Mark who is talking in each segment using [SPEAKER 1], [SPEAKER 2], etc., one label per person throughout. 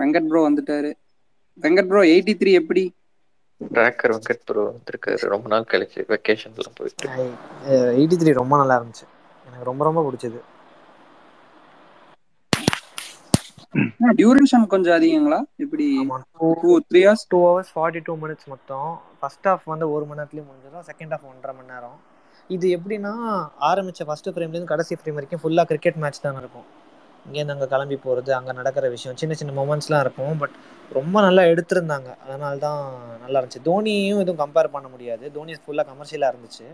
[SPEAKER 1] Venkat bro வந்துட்டாரு. Venkat bro eighty three எப்படி?
[SPEAKER 2] Tracker Venkat bro வந்திருக்காரு. ரொம்ப நாள் கழிச்சு வெக்கேஷன்ல போயிட்டு.
[SPEAKER 3] எயிட்டி த்ரீ ரொம்ப நல்லா இருந்துச்சு. எனக்கு ரொம்ப ரொம்ப பிடிச்சது.
[SPEAKER 1] டியூரேஷன் கொஞ்சம் அதிகங்களா? எப்படி two three hours
[SPEAKER 3] two hours forty two minutes மொத்தம். ஃபர்ஸ்ட் ஹாஃப் வந்து ஒரு மணி நேரத்துலேயும் முடிஞ்சிடும். செகண்ட் ஹாஃப் ஒன்றரை மணி நேரம். இது எப்படின்னா ஆரம்பிச்ச ஃபர்ஸ்ட் ஃப்ரேம்லேருந்து கடைசி ஃப்ரேம் வரைக்கும் ஃபுல்லாக கிரிக்கெட் மேட்ச் தானே இருக்கும். இங்கேருந்து அங்கே கிளம்பி போகிறது அங்கே நடக்கிற விஷயம் சின்ன சின்ன மூமெண்ட்ஸ்லாம் இருக்கும். பட் ரொம்ப நல்லா எடுத்திருந்தாங்க. அதனால தான் நல்லா இருந்துச்சு. தோனியும் எதுவும் கம்பேர் பண்ண முடியாது. தோனி ஃபுல்லாக கமர்ஷியலாக இருந்துச்சு.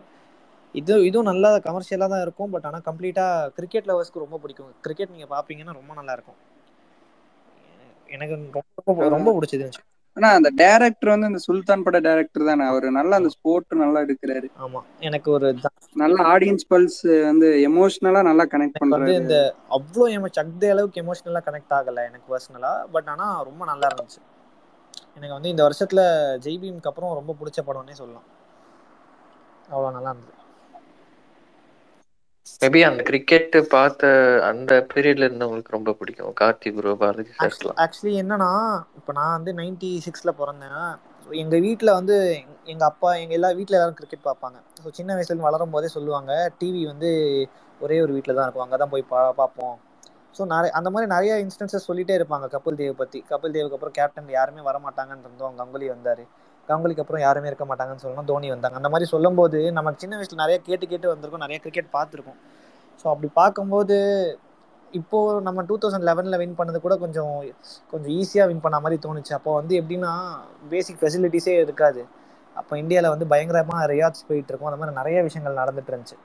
[SPEAKER 3] இது இதுவும் நல்லா கமர்ஷியலாக தான் இருக்கும். பட் ஆனால் கம்ப்ளீட்டாக கிரிக்கெட் லவர்ஸ்க்கு ரொம்ப பிடிக்கும். கிரிக்கெட் நீங்கள் பார்ப்பீங்கன்னா ரொம்ப நல்லா இருக்கும். எனக்கு ரொம்ப ரொம்ப பிடிச்சது.
[SPEAKER 1] ஆனா அந்த டைரக்டர் வந்து இந்த சுல்தான் பட டைரக்டர் தானே. அவர் நல்லா அந்த ஸ்போர்ட் நல்லா எடுக்கிறாரு.
[SPEAKER 3] ஆமா. எனக்கு ஒரு
[SPEAKER 1] நல்ல ஆடியன்ஸ் பல்ஸ் வந்து எமோஷனலா நல்லா கனெக்ட் பண்றாரு.
[SPEAKER 3] இந்த அவ்வளோ எமோ சக்தி அளவுக்கு எமோஷனலா கனெக்ட் ஆகல எனக்கு பர்சனலா பட் ஆனா ரொம்ப நல்லா இருந்துச்சு. எனக்கு வந்து இந்த வருஷத்துல ஜெய்பீம்க்கு அப்புறம் ரொம்ப பிடிச்ச படம்னே சொல்லலாம். அவ்வளோ நல்லா இருந்தது.
[SPEAKER 2] மேபி அந்த கிரிக்கெட் பார்த்த அந்த பீரியட்ல இருந்தவங்களுக்கு ரொம்ப பிடிக்கும். கார்த்தி ப்ரோ பாரதி
[SPEAKER 3] ஆக்சுவலி என்னன்னா இப்போ நான் வந்து நைன்டி சிக்ஸ்ல பிறந்தேன். எங்க வீட்டில் வந்து எங்க அப்பா எங்க எல்லா வீட்டில் எல்லாரும் கிரிக்கெட் பார்ப்பாங்க. ஸோ சின்ன வயசுல வளரும் போதே சொல்லுவாங்க டிவி வந்து ஒரே ஒரு வீட்டில் தான் இருக்கும். அங்கே தான் போய் பா பார்ப்போம். ஸோ நிறைய அந்த மாதிரி நிறைய இன்ஸ்டன்சஸ் சொல்லிட்டே இருப்பாங்க கபில் தேவ் பற்றி கபில் தேவுக்கு அப்புறம் கேப்டன் யாருமே வர மாட்டாங்கன்னு இருந்தோம் கங்குலி வந்தார். கங்குலிக்கு அப்புறம் யாருமே இருக்க மாட்டாங்கன்னு சொல்லணும். தோனி வந்தாங்க. அந்த மாதிரி சொல்லும்போது நம்ம சின்ன வயசுல நிறைய கேட்டு கேட்டு வந்திருக்கோம். நிறைய கிரிக்கெட் பார்த்துருக்கோம். ஸோ அப்படி பார்க்கும்போது இப்போ நம்ம டூ தௌசண்ட் லெவனில் வின் பண்ணது கூட கொஞ்சம் கொஞ்சம் ஈஸியாக வின் பண்ண மாதிரி தோணுச்சு. அப்போ வந்து எப்படின்னா பேசிக் ஃபெசிலிட்டிஸே இருக்காது. அப்போ இந்தியாவில் வந்து பயங்கரமாக ரியாட்ஸ் போயிட்டு இருக்கும். அந்த மாதிரி நிறைய விஷயங்கள் நடந்துட்டு இருந்துச்சு.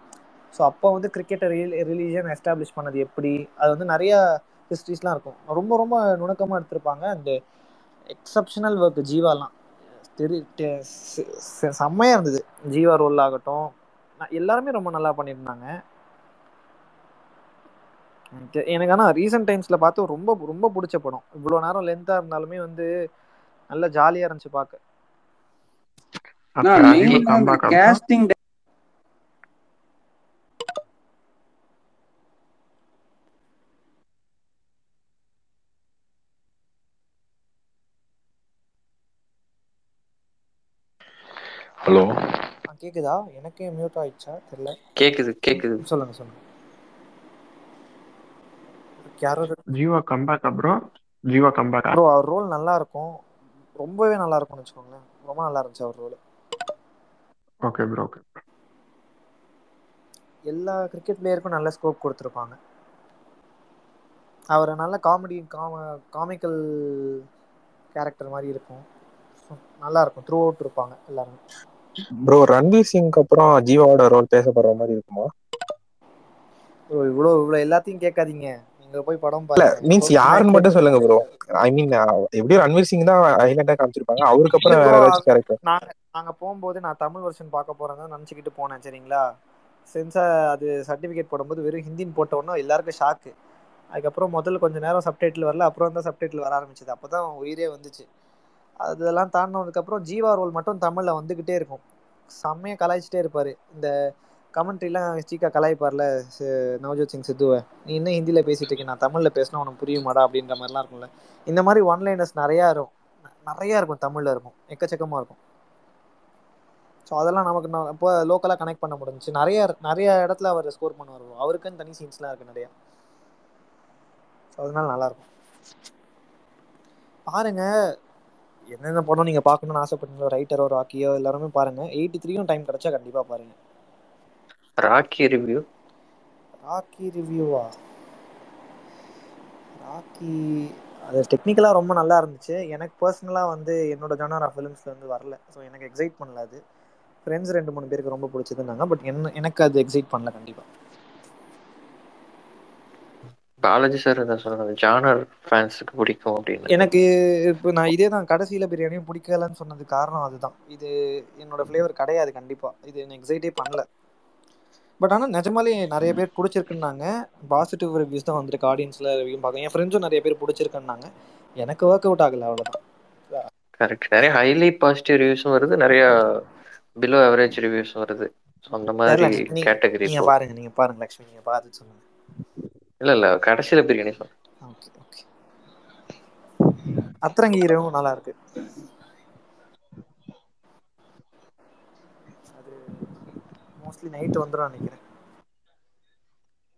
[SPEAKER 3] ஸோ அப்போ வந்து கிரிக்கெட்டை ரிலீஜன் எஸ்டாப்ளிஷ் பண்ணது எப்படி? அது வந்து நிறைய ஹிஸ்ட்ரிஸ்லாம் இருக்கும். ரொம்ப ரொம்ப நுணுக்கமாக எடுத்திருப்பாங்க. அந்த எக்ஸப்ஷனல் ஒர்க் ஜீவாலாம். தெரி செம்மையாக இருந்தது. ஜீவா ரோல் ஆகட்டும். எல்லாருமே ரொம்ப நல்லா பண்ணியிருந்தாங்க. எனக்கு ஆனால் ரீசெண்ட் டைம்ஸில் பார்த்து ரொம்ப ரொம்ப பிடிச்ச படம். இவ்வளோ நேரம் லென்த்தாக இருந்தாலுமே வந்து நல்ல ஜாலியாக இருந்துச்சு பார்க்க.
[SPEAKER 4] ஹலோ.
[SPEAKER 3] கேக்குதா? எனக்கே மியூட் ஆயிடுச்சா? தெரியல.
[SPEAKER 2] கேக்குது கேக்குது.
[SPEAKER 3] சொல்லுங்க சொல்லுங்க. யாரோ
[SPEAKER 4] ஜீவா கம்பேக் அப்புறம் ஜீவா கம்பேக்
[SPEAKER 3] ப்ரோ அவர் ரோல் நல்லா இருக்கும். ரொம்பவே நல்லா இருக்கும்னு வச்சுக்கோங்களேன். ரொம்ப நல்லா இருந்துச்சு அவர் ரோல்
[SPEAKER 4] ஓகே ப்ரோ ஓகே
[SPEAKER 3] எல்லா கிரிக்கெட் பிளேயருக்கும் நல்ல ஸ்கோப் கொடுத்துருப்பாங்க. அவர் நல்ல காமெடி காம காமிக்கல் கேரக்டர் மாதிரி இருக்கும். நல்லா இருக்கும். த்ரூ அவுட் இருப்பாங்க எல்லாருமே.
[SPEAKER 5] ப்ரோ ரன்வீர் சிங்க்கு அப்புறம் ஜீவாவோட ரோல் பேசப்படுற மாதிரி இருக்குமா?
[SPEAKER 3] ப்ரோ இவ்வளோ இவ்வளோ எல்லாத்தையும் கேட்காதீங்க. நீங்க போய் படம்
[SPEAKER 5] இல்ல மீன்ஸ் யாருன்னு மட்டும் சொல்லுங்க ப்ரோ ஐ மீன் எப்படியும் ரன்வீர் சிங் தான் ஹைலைட்டா காமிச்சிருப்பாங்க. அவருக்கு அப்புறம் வேற ஏதாச்சும் கேரக்டர்
[SPEAKER 3] நாங்க நாங்க போகும்போது நான் தமிழ் வெர்ஷன் பார்க்க போறேன்னு நினைச்சுக்கிட்டு போனேன் சரிங்களா? சென்சா அது சர்டிபிகேட் போடும்போது வெறும் ஹிந்தின்னு போட்ட உடனே எல்லாருக்கும் ஷாக்கு அதுக்கப்புறம் முதல்ல கொஞ்சம் நேரம் சப்டைட்டில் வரல. அப்புறம் தான் சப்டைட்டில் வர ஆரம்பிச்சது. அப்பதான் உயிரே வந்துச்சு. அதெல்லாம் தாண்டினதுக்கப்புறம் ஜீவா ரோல் மட்டும் தமிழில் வந்துக்கிட்டே இருக்கும். செம்மையா கலாய்ச்சிட்டே இருப்பார். இந்த கமெண்ட்ரிலாம் சீக்கா கலாய்ப்பார்ல நவஜோத் சிங் சித்துவை. நீ என்ன ஹிந்தியில் பேசிட்டு இருக்கேன் நான் தமிழில் பேசினா உனக்கு புரியுமாடா அப்படின்ற மாதிரிலாம் இருக்கும்ல. இந்த மாதிரி ஒன்லைனர்ஸ் நிறையா இருக்கும் நிறையா இருக்கும் தமிழில் இருக்கும். எக்கச்சக்கமாக இருக்கும். ஸோ அதெல்லாம் நமக்கு நான் இப்போ லோக்கலாக கனெக்ட் பண்ண முடிஞ்சுச்சு. நிறைய நிறைய இடத்துல அவர் ஸ்கோர் பண்ணுவார் அவருக்குன்னு தனி சீன்ஸ்லாம் இருக்குது நிறையா. ஸோ அதனால நல்லாயிருக்கும் பாருங்கள் என்னென்ன படம் நீங்க பார்க்கணும்னு ஆசைப்பட்டீங்களோ ரைட்டரோ ராக்கியோ எல்லாருமே பாருங்க. எயிட்டி த்ரீயும் டைம் கிடைச்சா கண்டிப்பா பாருங்க.
[SPEAKER 2] ராக்கி ரிவ்யூ
[SPEAKER 3] ராக்கி ரிவ்யூவா ராக்கி அது டெக்னிக்கலாக ரொம்ப நல்லா இருந்துச்சு. எனக்கு பர்சனலாக வந்து என்னோட ஜானர் ஆஃப் ஃபிலிம்ஸ்ல வந்து வரல. ஸோ எனக்கு எக்ஸைட் பண்ணல அது. ஃப்ரெண்ட்ஸ் ரெண்டு மூணு பேருக்கு ரொம்ப பிடிச்சதுன்னாங்க. பட் என்ன எனக்கு அது எக்ஸைட் பண்ணல கண்டிப்பாக
[SPEAKER 2] பாலாஜி சார் என்ன சொன்னாங்க ஜானர் ஃபேன்ஸுக்கு பிடிக்கும் அப்படின்னு.
[SPEAKER 3] எனக்கு இப்போ நான் இதே தான் கடைசியில் பிரியாணியும் பிடிக்கலன்னு சொன்னது காரணம் அதுதான். இது என்னோட ஃப்ளேவர் கிடையாது கண்டிப்பாக இது என்ன எக்ஸைட்டே பண்ணல. பட் ஆனால் நிஜமாலே நிறைய பேர் பிடிச்சிருக்குன்னாங்க. பாசிட்டிவ் ரிவ்யூஸ் தான் வந்திருக்கு ஆடியன்ஸில் ரிவ்யூ பார்க்க. என் ஃப்ரெண்ட்ஸும் நிறைய பேர் பிடிச்சிருக்குன்னாங்க. எனக்கு ஒர்க் அவுட் ஆகல அவ்வளோதான்
[SPEAKER 2] கரெக்ட் நிறைய ஹைலி பாசிட்டிவ் ரிவ்யூஸும் வருது நிறைய பிலோ அவரேஜ் ரிவ்யூஸும் வருது. ஸோ அந்த மாதிரி கேட்டகரி
[SPEAKER 3] நீங்க பாருங்க நீங்க பாருங்க லக்ஷ்மி நீங்க பார்த்து சொல்லுங்க.
[SPEAKER 2] இல்ல இல்ல கடைசியில பிரியாணி சொன்னேன்
[SPEAKER 3] ஓகே ஓகே. அத்தரங்கி ஹீரோவும் நல்லா இருக்கு. அது மோஸ்ட்லி நைட் வந்துடும் நினைக்கிறேன்.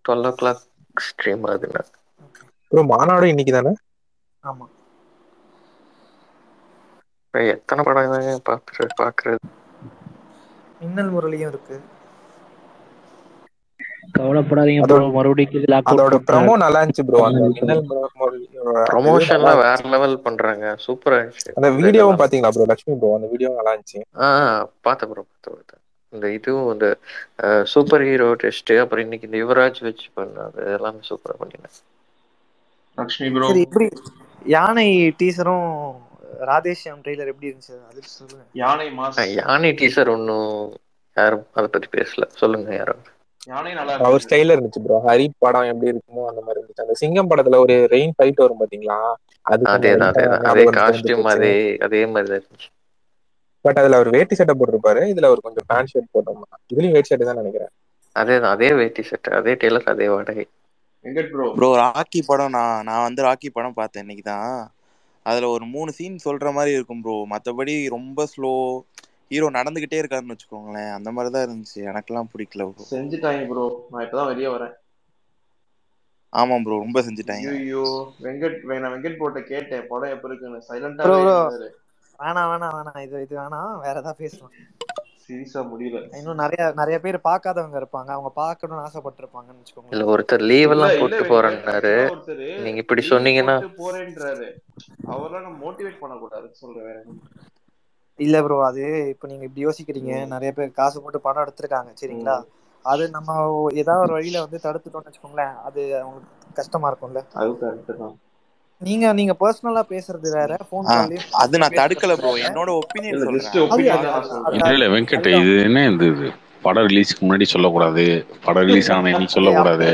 [SPEAKER 2] டுவெல் ஓ கிளாக் ஸ்ட்ரீம் ஆகுதுண்ணா
[SPEAKER 5] ப்ரோ மாநாடு இன்னைக்கு தானே?
[SPEAKER 3] ஆமா.
[SPEAKER 2] இப்ப எத்தனை படம் பார்த்துட்டு பார்க்கறது
[SPEAKER 3] மின்னல் முரளியும் இருக்கு.
[SPEAKER 6] கவலைப்படாதீங்க ப்ரோ மறுபடியும்
[SPEAKER 5] அதோட ப்ரமோ நல்லா இருந்துச்சு ப்ரோ
[SPEAKER 2] ப்ரொமோஷன்லாம் வேற லெவல் பண்றாங்க. சூப்பரா இருந்துச்சு.
[SPEAKER 5] அந்த வீடியோவும் பாத்தீங்களா ப்ரோ லட்சுமி ப்ரோ அந்த வீடியோ நல்லா இருந்துச்சு
[SPEAKER 2] ஆ பார்த்தேன் ப்ரோ பார்த்தேன் இந்த இதுவும் இந்த சூப்பர் ஹீரோ டெஸ்ட் அப்புறம் இன்னைக்கு இந்த யுவராஜ் வச்சு பண்ணது எல்லாமே சூப்பரா பண்ணிருந்தேன்
[SPEAKER 4] லக்ஷ்மி ப்ரோ
[SPEAKER 3] சரி எப்படி? யானை டீசரும் ராதேஷ்யாம் ட்ரெய்லர் எப்படி இருந்துச்சு? அது சொல்லுங்க.
[SPEAKER 4] யானை மாஸ்
[SPEAKER 2] யானை டீசர் ஒன்றும் யாரும் அதை பத்தி பேசல. சொல்லுங்க யாரும்.
[SPEAKER 5] அவர் ஸ்டைல இருந்துச்சு ப்ரோ ஹரி படம் எப்படி இருக்குமோ அந்த மாதிரி இருந்துச்சு. அந்த சிங்கம் படத்துல ஒரு ரெயின் ஃபைட் வரும் பாத்தீங்களா? அது
[SPEAKER 2] அதேதான் அதேதான். அதே காஸ்டியூம் அதே அதே மாதிரி தான் இருந்துச்சு.
[SPEAKER 5] பட் அதுல அவர் வேட்டி சட்டை போட்டிருப்பாரு. இதுல அவர் கொஞ்சம் பேண்ட் ஷர்ட் போட்டோம்னா இதுலயும் வேட்டி சட்டை தான் நினைக்கிறேன்.
[SPEAKER 2] அதேதான் அதே வேட்டி செட் அதே டெய்லர் அதே வாடகை.
[SPEAKER 4] வெங்கட் ப்ரோ
[SPEAKER 7] ப்ரோ ராக்கி படம் நான் நான் வந்து ராக்கி படம் பார்த்தேன் இன்னைக்கு தான் அதில் ஒரு மூணு சீன் சொல்கிற மாதிரி இருக்கும் ப்ரோ மற்றபடி ரொம்ப ஸ்லோ ஹீரோ நடந்துக்கிட்டே இருக்காருன்னு வச்சுக்கோங்களேன். அந்த மாதிரி தான் இருந்துச்சு. எனக்கெல்லாம் பிடிக்கல ப்ரோ
[SPEAKER 4] செஞ்சுட்டாங்க ப்ரோ நான் இப்பதான் வெளியே வரேன்.
[SPEAKER 7] ஆமாம் ப்ரோ ரொம்ப செஞ்சுட்டாங்க.
[SPEAKER 4] ஐயோ வெங்கட் நான் வெங்கட் ப்ரோட்ட கேட்டேன். படம் எப்ப இருக்குன்னு.
[SPEAKER 3] Bro,
[SPEAKER 4] சைலண்டாவே
[SPEAKER 3] bro.
[SPEAKER 4] இருந்தாரு
[SPEAKER 3] வேணாம் வேணாம் வேணாம். இது இது வேணாம். வேற ஏதாவது பேசலாம்.
[SPEAKER 4] சீரியஸா முடியல.
[SPEAKER 3] இன்னும் நிறைய நிறைய பேர் பார்க்காதவங்க இருப்பாங்க. அவங்க பார்க்கணும்னு ஆசைப்பட்டிருப்பாங்கன்னு
[SPEAKER 2] இல்ல
[SPEAKER 3] வச்சுக்கோங்களேன்
[SPEAKER 2] ஒருத்தர் லீவ்
[SPEAKER 4] இல்ல
[SPEAKER 2] எல்லாம்
[SPEAKER 4] இல்ல
[SPEAKER 2] போட்டு போறேன்னாரு நீங்க இப்படி சொன்னீங்கன்னா
[SPEAKER 4] போட்டு போறேன்றாரு. அவரெல்லாம் மோட்டிவேட் பண்ணக்கூடாதுன்னு சொல்றேன் வேற இல்ல.
[SPEAKER 3] ப்ரோ அது இப்ப நீங்க இப்படி யோசிக்கிறீங்க. நிறைய பேர் காசு போட்டு படம் எடுத்திருக்காங்க சரிங்களா? அது நம்ம ஏதாவது ஒரு வழியில வந்து தடுத்துட்டோம்னு வச்சுக்கோங்களேன் அது அவங்களுக்கு கஷ்டமா இருக்கும்ல? நீங்க நீங்க பர்சனலா பேசுறது வேற போன் கால்லயும்
[SPEAKER 7] அது நான் தடுக்கல ப்ரோ என்னோட ஒப்பீனியன்
[SPEAKER 4] இல்ல ஜஸ்ட்
[SPEAKER 7] சொல்றேன்.
[SPEAKER 8] இல்ல வெங்கட் இது என்ன இது இது? படம் ரிலீஸ்க்கு முன்னாடி சொல்லக்கூடாது. படம் ரிலீஸ் ஆன இன்னைக்கு சொல்லக்கூடாது.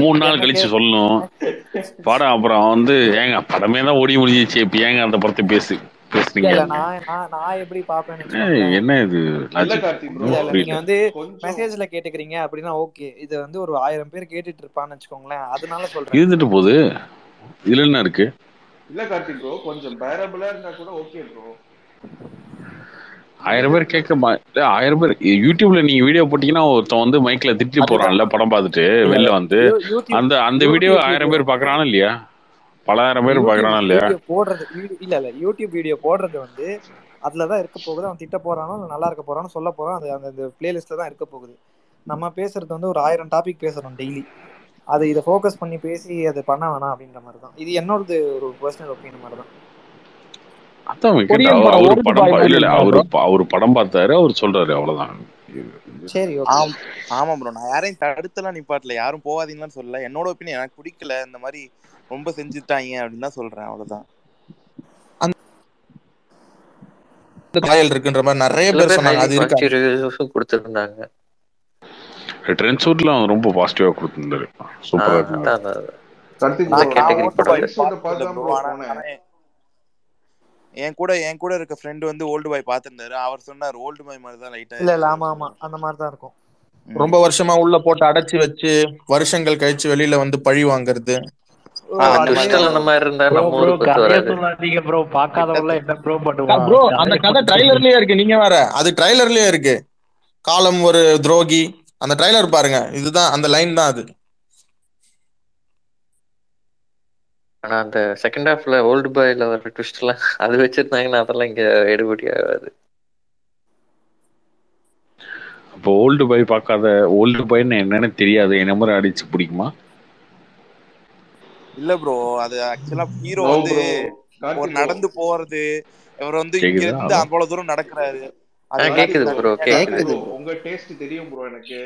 [SPEAKER 8] மூணு நாள் கழிச்சு சொல்லணும். படம் அப்புறம் வந்து ஏங்க படமே தான் ஓடி முடிஞ்சிச்சு. இப்ப ஏங்க அந்த படத்தை பேசு?
[SPEAKER 3] இல்ல
[SPEAKER 8] பேசுறீங்க.
[SPEAKER 3] இல்ல நான் நான் நான் எப்படி வச்சுக்கோங்களேன்.
[SPEAKER 8] என்ன இது?
[SPEAKER 3] நீங்க வந்து
[SPEAKER 4] கொஞ்சம்
[SPEAKER 3] மெசேஜ்ல கேட்டுக்கிறீங்க அப்படின்னா ஓகே இது வந்து ஒரு ஆயிரம் பேர் கேட்டுட்டு இருப்பான்னு வச்சுக்கோங்களேன். அதனால சொல்றேன்.
[SPEAKER 8] இருந்துட்டு போகுது. இதுல என்ன இருக்கு?
[SPEAKER 4] இல்ல கார்த்தி ப்ரோ கொஞ்சம் பேரபிளா இருந்தா கூட ஓகே ப்ரோ
[SPEAKER 8] ஆயிரம் பேர் கேட்க ஆயிரம் பேர். யூடியூப்ல நீங்க வீடியோ போட்டீங்கன்னா ஒருத்தன் வந்து மைக்ல திட்டிட்டு போறான்ல படம் பார்த்துட்டு வெளில வந்து. அந்த அந்த வீடியோ ஆயிரம் பேர் பாக்குறானா இல்லையா? பல ஆயிரம் பேர் பாக்குறானா இல்லையா?
[SPEAKER 3] போடுறது வீடியோ இல்ல இல்ல யூடியூப் வீடியோ போடுறது வந்து அதுலதான் இருக்க போகுது. அவன் திட்ட போறானோ இல்ல நல்லா இருக்க போறானோ சொல்ல போறான். அது அந்த அந்த பிளேலிஸ்ட்ல தான் இருக்க போகுது. நம்ம பேசுறது வந்து ஒரு ஆயிரம் டாபிக் பேசுறோம் டெய்லி அது இதை ஃபோக்கஸ் பண்ணி பேசி அது பண்ண வேணாம் அப்படின்ற மாதிரி தான் இது என்னோடது ஒரு பர்சனல் ஒப்பீனியன் மாதிரி தான்
[SPEAKER 8] அவர்
[SPEAKER 6] படம்
[SPEAKER 8] அவரு இல்ல இல்ல அவரு படம் பார்த்தாரு அவர் சொல்றாரு அவ்வளவுதான்.
[SPEAKER 3] சரி ஓகே
[SPEAKER 7] ஆம் ப்ரோ நான் யாரையும் தடுத்தெல்லாம் நிப்பாட்டல. யாரும் போகாதீங்கன்னு சொல்லல. என்னோட ஒப்பீனியன் எனக்கு பிடிக்கல. இந்த மாதிரி ரொம்ப செஞ்சுட்டாங்க அப்படின்னு தான் சொல்றேன் அவ்வளவுதான்.
[SPEAKER 5] காயல் இருக்குன்ற மாதிரி நிறைய பேர் சொன்னாங்க அது இருக்கா
[SPEAKER 2] கொடுத்துருந்தாங்க.
[SPEAKER 8] ரொம்ப பாசிட்டிவா கொடுத்திருந்தாரு. சூப்பரா
[SPEAKER 7] ஆனா என் கூட என் கூட இருக்க ஃப்ரெண்டு வந்து ஓல்டு பாய் பார்த்திருந்தாரு. அவர் சொன்னார் ஓல்டு பாய் மாதிரி தான் லைட்டா
[SPEAKER 3] இல்ல இல்ல
[SPEAKER 7] இருக்கு
[SPEAKER 3] ஆமா ஆமா அந்த மாதிரி தான் இருக்கும்.
[SPEAKER 5] ரொம்ப வருஷமா உள்ள போட்டு அடைச்சு வச்சு வருஷங்கள் கழிச்சு வெளியில வந்து பழி வாங்குறது.
[SPEAKER 2] அந்த
[SPEAKER 5] கதை ட்ரைலர்லயே இருக்கு. நீங்க வேற. அது ட்ரைலர்லயே இருக்கு. காலம் ஒரு துரோகி. அந்த ட்ரைலர் பாருங்க. இதுதான் அந்த லைன் தான் அது.
[SPEAKER 2] ஆனா அந்த செகண்ட் ஹாஃப்ல ஓல்டு பாய்ல வர ட்விஸ்ட் எல்லாம் அது வச்சிருந்தாங்கன்னா அதெல்லாம் இங்க எடுபடி ஆகாது.
[SPEAKER 8] அப்போ ஓல்டு பாய் பார்க்காத ஓல்டு பாய்ன்னு என்னன்னு தெரியாது. என்ன மாதிரி அடிச்சு பிடிக்குமா?
[SPEAKER 7] இல்ல ப்ரோ அது ஆக்சுவலா ஹீரோ வந்து ஒரு நடந்து போறது இவர் வந்து இங்க இருந்து அவ்வளவு தூரம் நடக்கிறாரு.
[SPEAKER 2] கேக்குது ப்ரோ கேக்குது.
[SPEAKER 4] உங்க டேஸ்ட் தெரியும் ப்ரோ எனக்கு.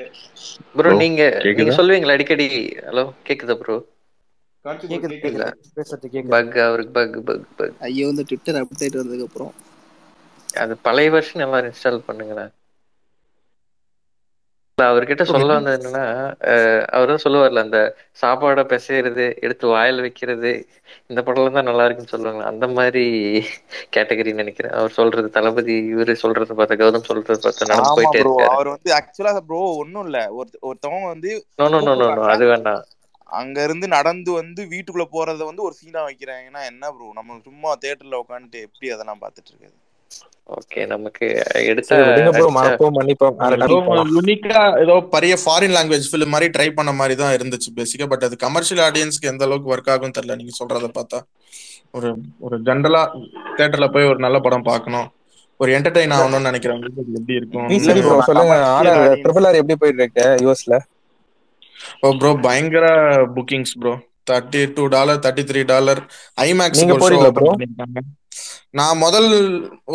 [SPEAKER 2] ப்ரோ நீங்க நீங்க
[SPEAKER 8] கேக்குதா?
[SPEAKER 2] சொல்லுவீங்களா அடிக்கடி? ஹலோ கேக்குதா ப்ரோ பக் அவருக்கு பக் பக் பக்
[SPEAKER 9] ஐயோ இந்த ட்விட்டர் அப்டேட் வந்ததுக்கு அப்புறம்.
[SPEAKER 2] அது பழைய வருஷன் எல்லாரும் இன்ஸ்டால் பண்ணுங்களேன் அவர்கிட்ட சொல்ல வந்தது என்னன்னா அவர் தான் சொல்லுவார்ல அந்த சாப்பாடை பிசைறது எடுத்து வாயில் வைக்கிறது இந்த படம்லாம் தான் நல்லா இருக்குன்னு சொல்லுவாங்க அந்த மாதிரி கேட்டகரி நினைக்கிறேன். அவர் சொல்றது தளபதி இவரு சொல்றத பார்த்த கௌதம் சொல்றத பார்த்து நடந்து போயிட்டே இருக்காரு.
[SPEAKER 7] அவர் வந்து ஆக்சுவலா ப்ரோ ஒண்ணும் இல்ல. ஒரு ஒருத்தவங்க வந்து
[SPEAKER 2] no no no no no
[SPEAKER 7] கூப்பிடுறாங்க.
[SPEAKER 2] அது வேண்டாம்.
[SPEAKER 7] அங்க இருந்து நடந்து வந்து வீட்டுக்குள்ள போறத வந்து ஒரு சீனா வைக்கிறாங்கன்னா என்ன ப்ரோ நம்ம சும்மா தியேட்டர்ல உட்காந்துட்டு எப்படி அதெல்லாம் பார்த்துட்டு இருக்குது
[SPEAKER 2] ஓகே நமக்கு
[SPEAKER 5] யூனிக்கா ஏதோ பெரிய ஃபாரின் லாங்குவேஜ் ஃபிலிம் மாதிரி ட்ரை பண்ண மாதிரி தான் இருந்துச்சு பேசிக்கா பட் அது கமர்ஷியல் ஆடியன்ஸ்க்கு எந்த அளவுக்கு ஒர்க் ஆகும் தெரியல. நீங்க சொல்றத பார்த்தா ஒரு ஒரு ஜென்ரலா தியேட்டர்ல போய் ஒரு நல்ல படம் பார்க்கணும். ஒரு என்டர்டைன் ஆகணும்னு நினைக்கிறவங்களுக்கு இது எப்படி இருக்கும்?
[SPEAKER 10] சொல்லுங்க. ட்ரிபிள் ஆர் எப்படி போயிட்டு இருக்கு யூஎஸ்ல
[SPEAKER 5] ஓ ப்ரோ பயங்கர bookings bro thirty two dollar thirty three dollar ஐமேக்ஸுக்கு
[SPEAKER 10] நீங்க
[SPEAKER 5] நான் முதல்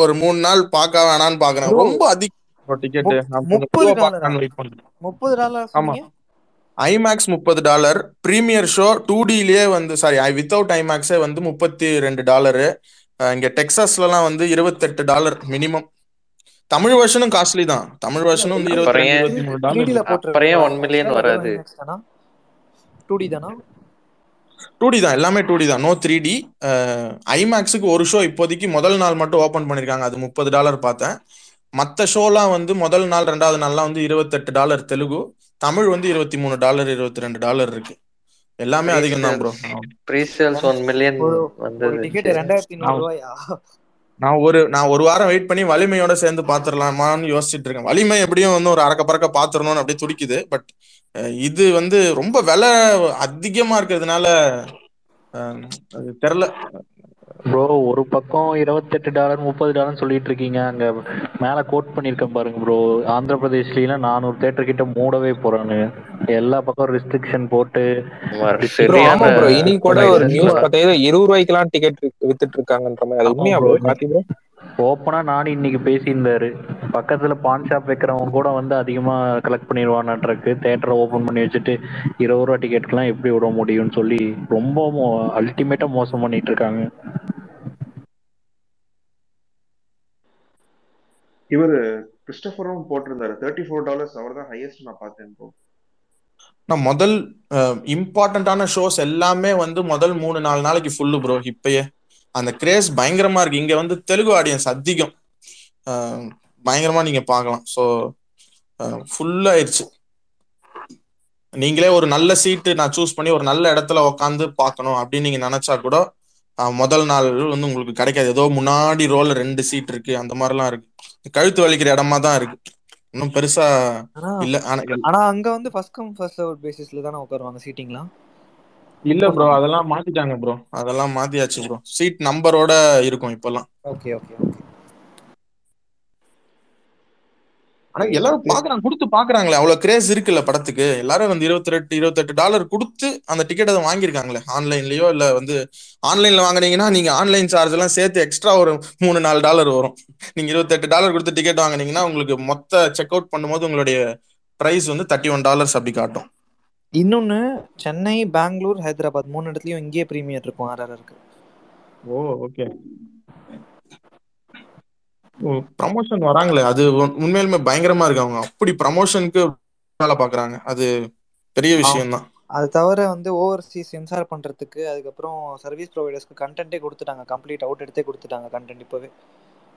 [SPEAKER 5] ஒரு மூணு நாள் பார்க்க வேணான்னு பாக்குறேன் ரொம்ப அதிகம் டிக்கெட்
[SPEAKER 3] முப்பது டாலரா?
[SPEAKER 5] ஆமா. ஐமேக்ஸ் முப்பது டாலர். ப்ரீமியர் ஷோ டூ டிலேயே வந்து சாரி ஐ வித்தவுட் ஐமேக்ஸே வந்து முப்பத்தி ரெண்டு டாலரு. இங்க டெக்சாஸ்லலாம் வந்து இருபத்தெட்டு டாலர் மினிமம் தமிழ் வெர்ஷனும் காஸ்ட்லி தான். தமிழ் வெர்ஷனும் வந்து இருபத்தி
[SPEAKER 2] ஒன் மில்லியன் வராது?
[SPEAKER 3] டூ டி தானா?
[SPEAKER 5] டூ டி தான் எல்லாமே டூ டி தான். நோ த்ரீ டி ஐமேக்ஸுக்கு ஒரு ஷோ இப்போதைக்கு முதல் நாள் மட்டும் ஓபன் பண்ணிருக்காங்க. அது முப்பது டாலர் பார்த்தேன். மற்ற ஷோலாம் வந்து முதல் நாள் ரெண்டாவது நாள்லாம் வந்து இருபத்தெட்டு டாலர் தெலுங்கு. தமிழ் வந்து இருபத்தி மூணு டாலர் இருபத்தி ரெண்டு டாலர் இருக்கு. எல்லாமே அதிகம் தான் bro
[SPEAKER 2] sales pre sales one million வந்தது.
[SPEAKER 3] டிக்கெட்
[SPEAKER 5] நான்
[SPEAKER 3] ரூபாயா?
[SPEAKER 5] நான் ஒரு நான் ஒரு வாரம் வெயிட் பண்ணி வலிமையோட சேர்ந்து பாத்துரலாமான்னு யோசிச்சுட்டு இருக்கேன். வலிமை எப்படியும் வந்து ஒரு அறக்க பறக்க பாத்துரணும்னு அப்படியே துடிக்குது. பட் இது வந்து ரொம்ப விலை அதிகமா இருக்கிறதுனால தெரில
[SPEAKER 6] ப்ரோ ஒரு பக்கம் இருபத்தெட்டு டாலர் முப்பது டாலர் சொல்லிட்டு இருக்கீங்க. அங்க மேல கோட் பண்ணிருக்கேன் பாருங்க ப்ரோ ஆந்திர பிரதேஷ்லாம் நானூறு தேட்டர் கிட்ட மூடவே போறானு எல்லா பக்கம் ரெஸ்ட்ரிக்ஷன் போட்டு
[SPEAKER 10] இனி கூட ஒரு நியூஸ்
[SPEAKER 2] தான்
[SPEAKER 10] பார்த்தா இருபது ரூபாய்க்கெல்லாம் டிக்கெட் வித்துட்டு இருக்காங்கன்ற மாதிரி. அது உண்மையா
[SPEAKER 6] ப்ரோ
[SPEAKER 10] ப்ரோ
[SPEAKER 6] ஓப்பனா நானும் இன்னைக்கு பேசியிருந்தாரு. பக்கத்துல பான் ஷாப் வைக்கிறவங்க கூட வந்து அதிகமா கலெக்ட் பண்ணிடுவான்ட்ருக்கு தேட்டரை ஓபன் பண்ணி வச்சுட்டு இருபது ரூபா டிக்கெட்லாம் எப்படி விட முடியும்னு சொல்லி ரொம்ப அல்டிமேட்டா மோசம் பண்ணிட்டு இருக்காங்க
[SPEAKER 4] இவரு கிறிஸ்டபரும் போட்டிருந்தாரு. தேர்ட்டி ஃபோர் டாலர்ஸ் அவர் தான் ஹையஸ்ட் நான் பார்த்தேன் ப்ரோ
[SPEAKER 5] நான் முதல் இம்பார்ட்டன்டான ஷோஸ் எல்லாமே வந்து முதல் மூணு நாலு நாளைக்கு ஃபுல்லு ப்ரோ இப்பயே. அந்த கிரேஸ் பயங்கரமா இருக்கு. இங்க வந்து தெலுங்கு ஆடியன்ஸ் அதிகம். பயங்கரமா நீங்க பார்க்கலாம். ஸோ ஃபுல் ஆயிடுச்சு. நீங்களே ஒரு நல்ல சீட்டு நான் சூஸ் பண்ணி ஒரு நல்ல இடத்துல உட்காந்து பார்க்கணும் அப்படின்னு நீங்க நினைச்சா கூட முதல் நாள் வந்து உங்களுக்கு கிடைக்காது. ஏதோ முன்னாடி ரோல ரெண்டு சீட் இருக்கு. அந்த மாதிரிலாம் இருக்கு. கழுத்து வலிக்கிற இடமா தான் இருக்கு. இன்னும் பெருசா இல்ல. ஆனா
[SPEAKER 3] ஆனா அங்க வந்து ஃபர்ஸ்ட் கம் ஃபர்ஸ்ட் சர்வ் பேசிஸ்ல தானே உட்காருவாங்க சீட்டிங்லாம்
[SPEAKER 5] இல்ல ப்ரோ அதெல்லாம் மாத்திட்டாங்க ப்ரோ அதெல்லாம் மாத்தியாச்சு ப்ரோ சீட் நம்பரோட இருக்கும் இப்பெல்லாம்
[SPEAKER 3] ஓகே ஓகே ஓகே
[SPEAKER 5] ஆனா எல்லாரும் பாக்குறாங்க கொடுத்து பாக்குறாங்களே. அவ்வளவு கிரேஸ் இருக்குல்ல படத்துக்கு. எல்லாரும் வந்து இருபத்தி ரெண்டு இருபத்தெட்டு டாலர் கொடுத்து அந்த டிக்கெட் அதை வாங்கியிருக்காங்களே. ஆன்லைன்லயோ இல்ல வந்து ஆன்லைன்ல வாங்குனீங்கன்னா நீங்க ஆன்லைன் சார்ஜ் எல்லாம் சேர்த்து எக்ஸ்ட்ரா ஒரு மூணு நாலு டாலர் வரும். நீங்க இருபத்தெட்டு டாலர் கொடுத்து டிக்கெட் வாங்குனீங்கன்னா உங்களுக்கு மொத்த செக் அவுட் பண்ணும்போது உங்களுடைய பிரைஸ் வந்து தேர்ட்டி ஒன் டாலர்ஸ் அப்படி காட்டும்.
[SPEAKER 3] இன்னொன்னு சென்னை பெங்களூர் ஹைதராபாத் மூணு இடத்துலயும் இங்கேயே பிரீமியர் இருக்கும் ஆர்ஆர் இருக்கு
[SPEAKER 5] ஓ ஓகே ப்ரமோஷன் வராங்களே அது உண்- உண்மையிலுமே பயங்கரமா இருக்கு. அவங்க அப்படி ப்ரமோஷனுக்கு வேலை பாக்குறாங்க. அது பெரிய விஷயம் தான்
[SPEAKER 3] அது தவிர வந்து ஓவர்சீஸ் சென்சார் பண்றதுக்கு அதுக்கப்புறம் சர்வீஸ் ப்ரொவைடர்ஸ்க்கு கண்டென்ட்டே கொடுத்துட்டாங்க. கம்ப்ளீட் அவுட் எடுத்தே கொடுத்துட்டாங்க கண்டென்ட் இப்போவே.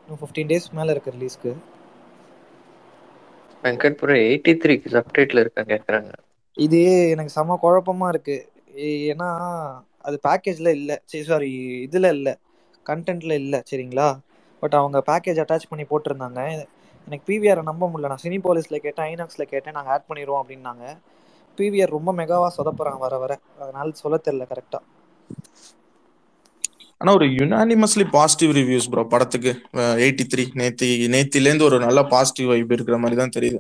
[SPEAKER 3] இன்னும் ஃபிஃப்டீன் டேஸ் மேல இருக்கு ரிலீஸ்க்கு
[SPEAKER 2] வெங்கட்புரம் எயிட்டி த்ரீக்கு சப்டைட்ல இருக்காங்க கேக்குறாங்க.
[SPEAKER 3] இது எனக்கு செம குழப்பமா இருக்கு. ஏன்னா அது பேக்கேஜ்ல இல்ல. சரி சாரி இதுல இல்ல. கண்டென்ட்ல இல்ல சரிங்களா? பட் அவங்க பேக்கேஜ் அட்டாச் பண்ணி போட்டிருந்தாங்க. எனக்கு பிவிஆரை நம்ப முடியல. நான் சினி போலீஸில் கேட்டேன் ஐநாக்ஸ்ல கேட்டேன் நாங்க ஆட் பண்ணிடுவோம் அப்படின்னாங்க. பிவிஆர் ரொம்ப மெகாவா சொதப்புறாங்க வர வர. அதனால சொல்ல தெரியல கரெக்டா
[SPEAKER 5] ஆனா ஒரு யுனானிமஸ்லி பாசிட்டிவ் ரிவ்யூஸ் ப்ரோ படத்துக்கு. எயிட்டி த்ரீ நேத்தி நேத்தில இருந்து ஒரு நல்ல பாசிட்டிவ் வைப் இருக்கிற மாதிரி தான் தெரியுது.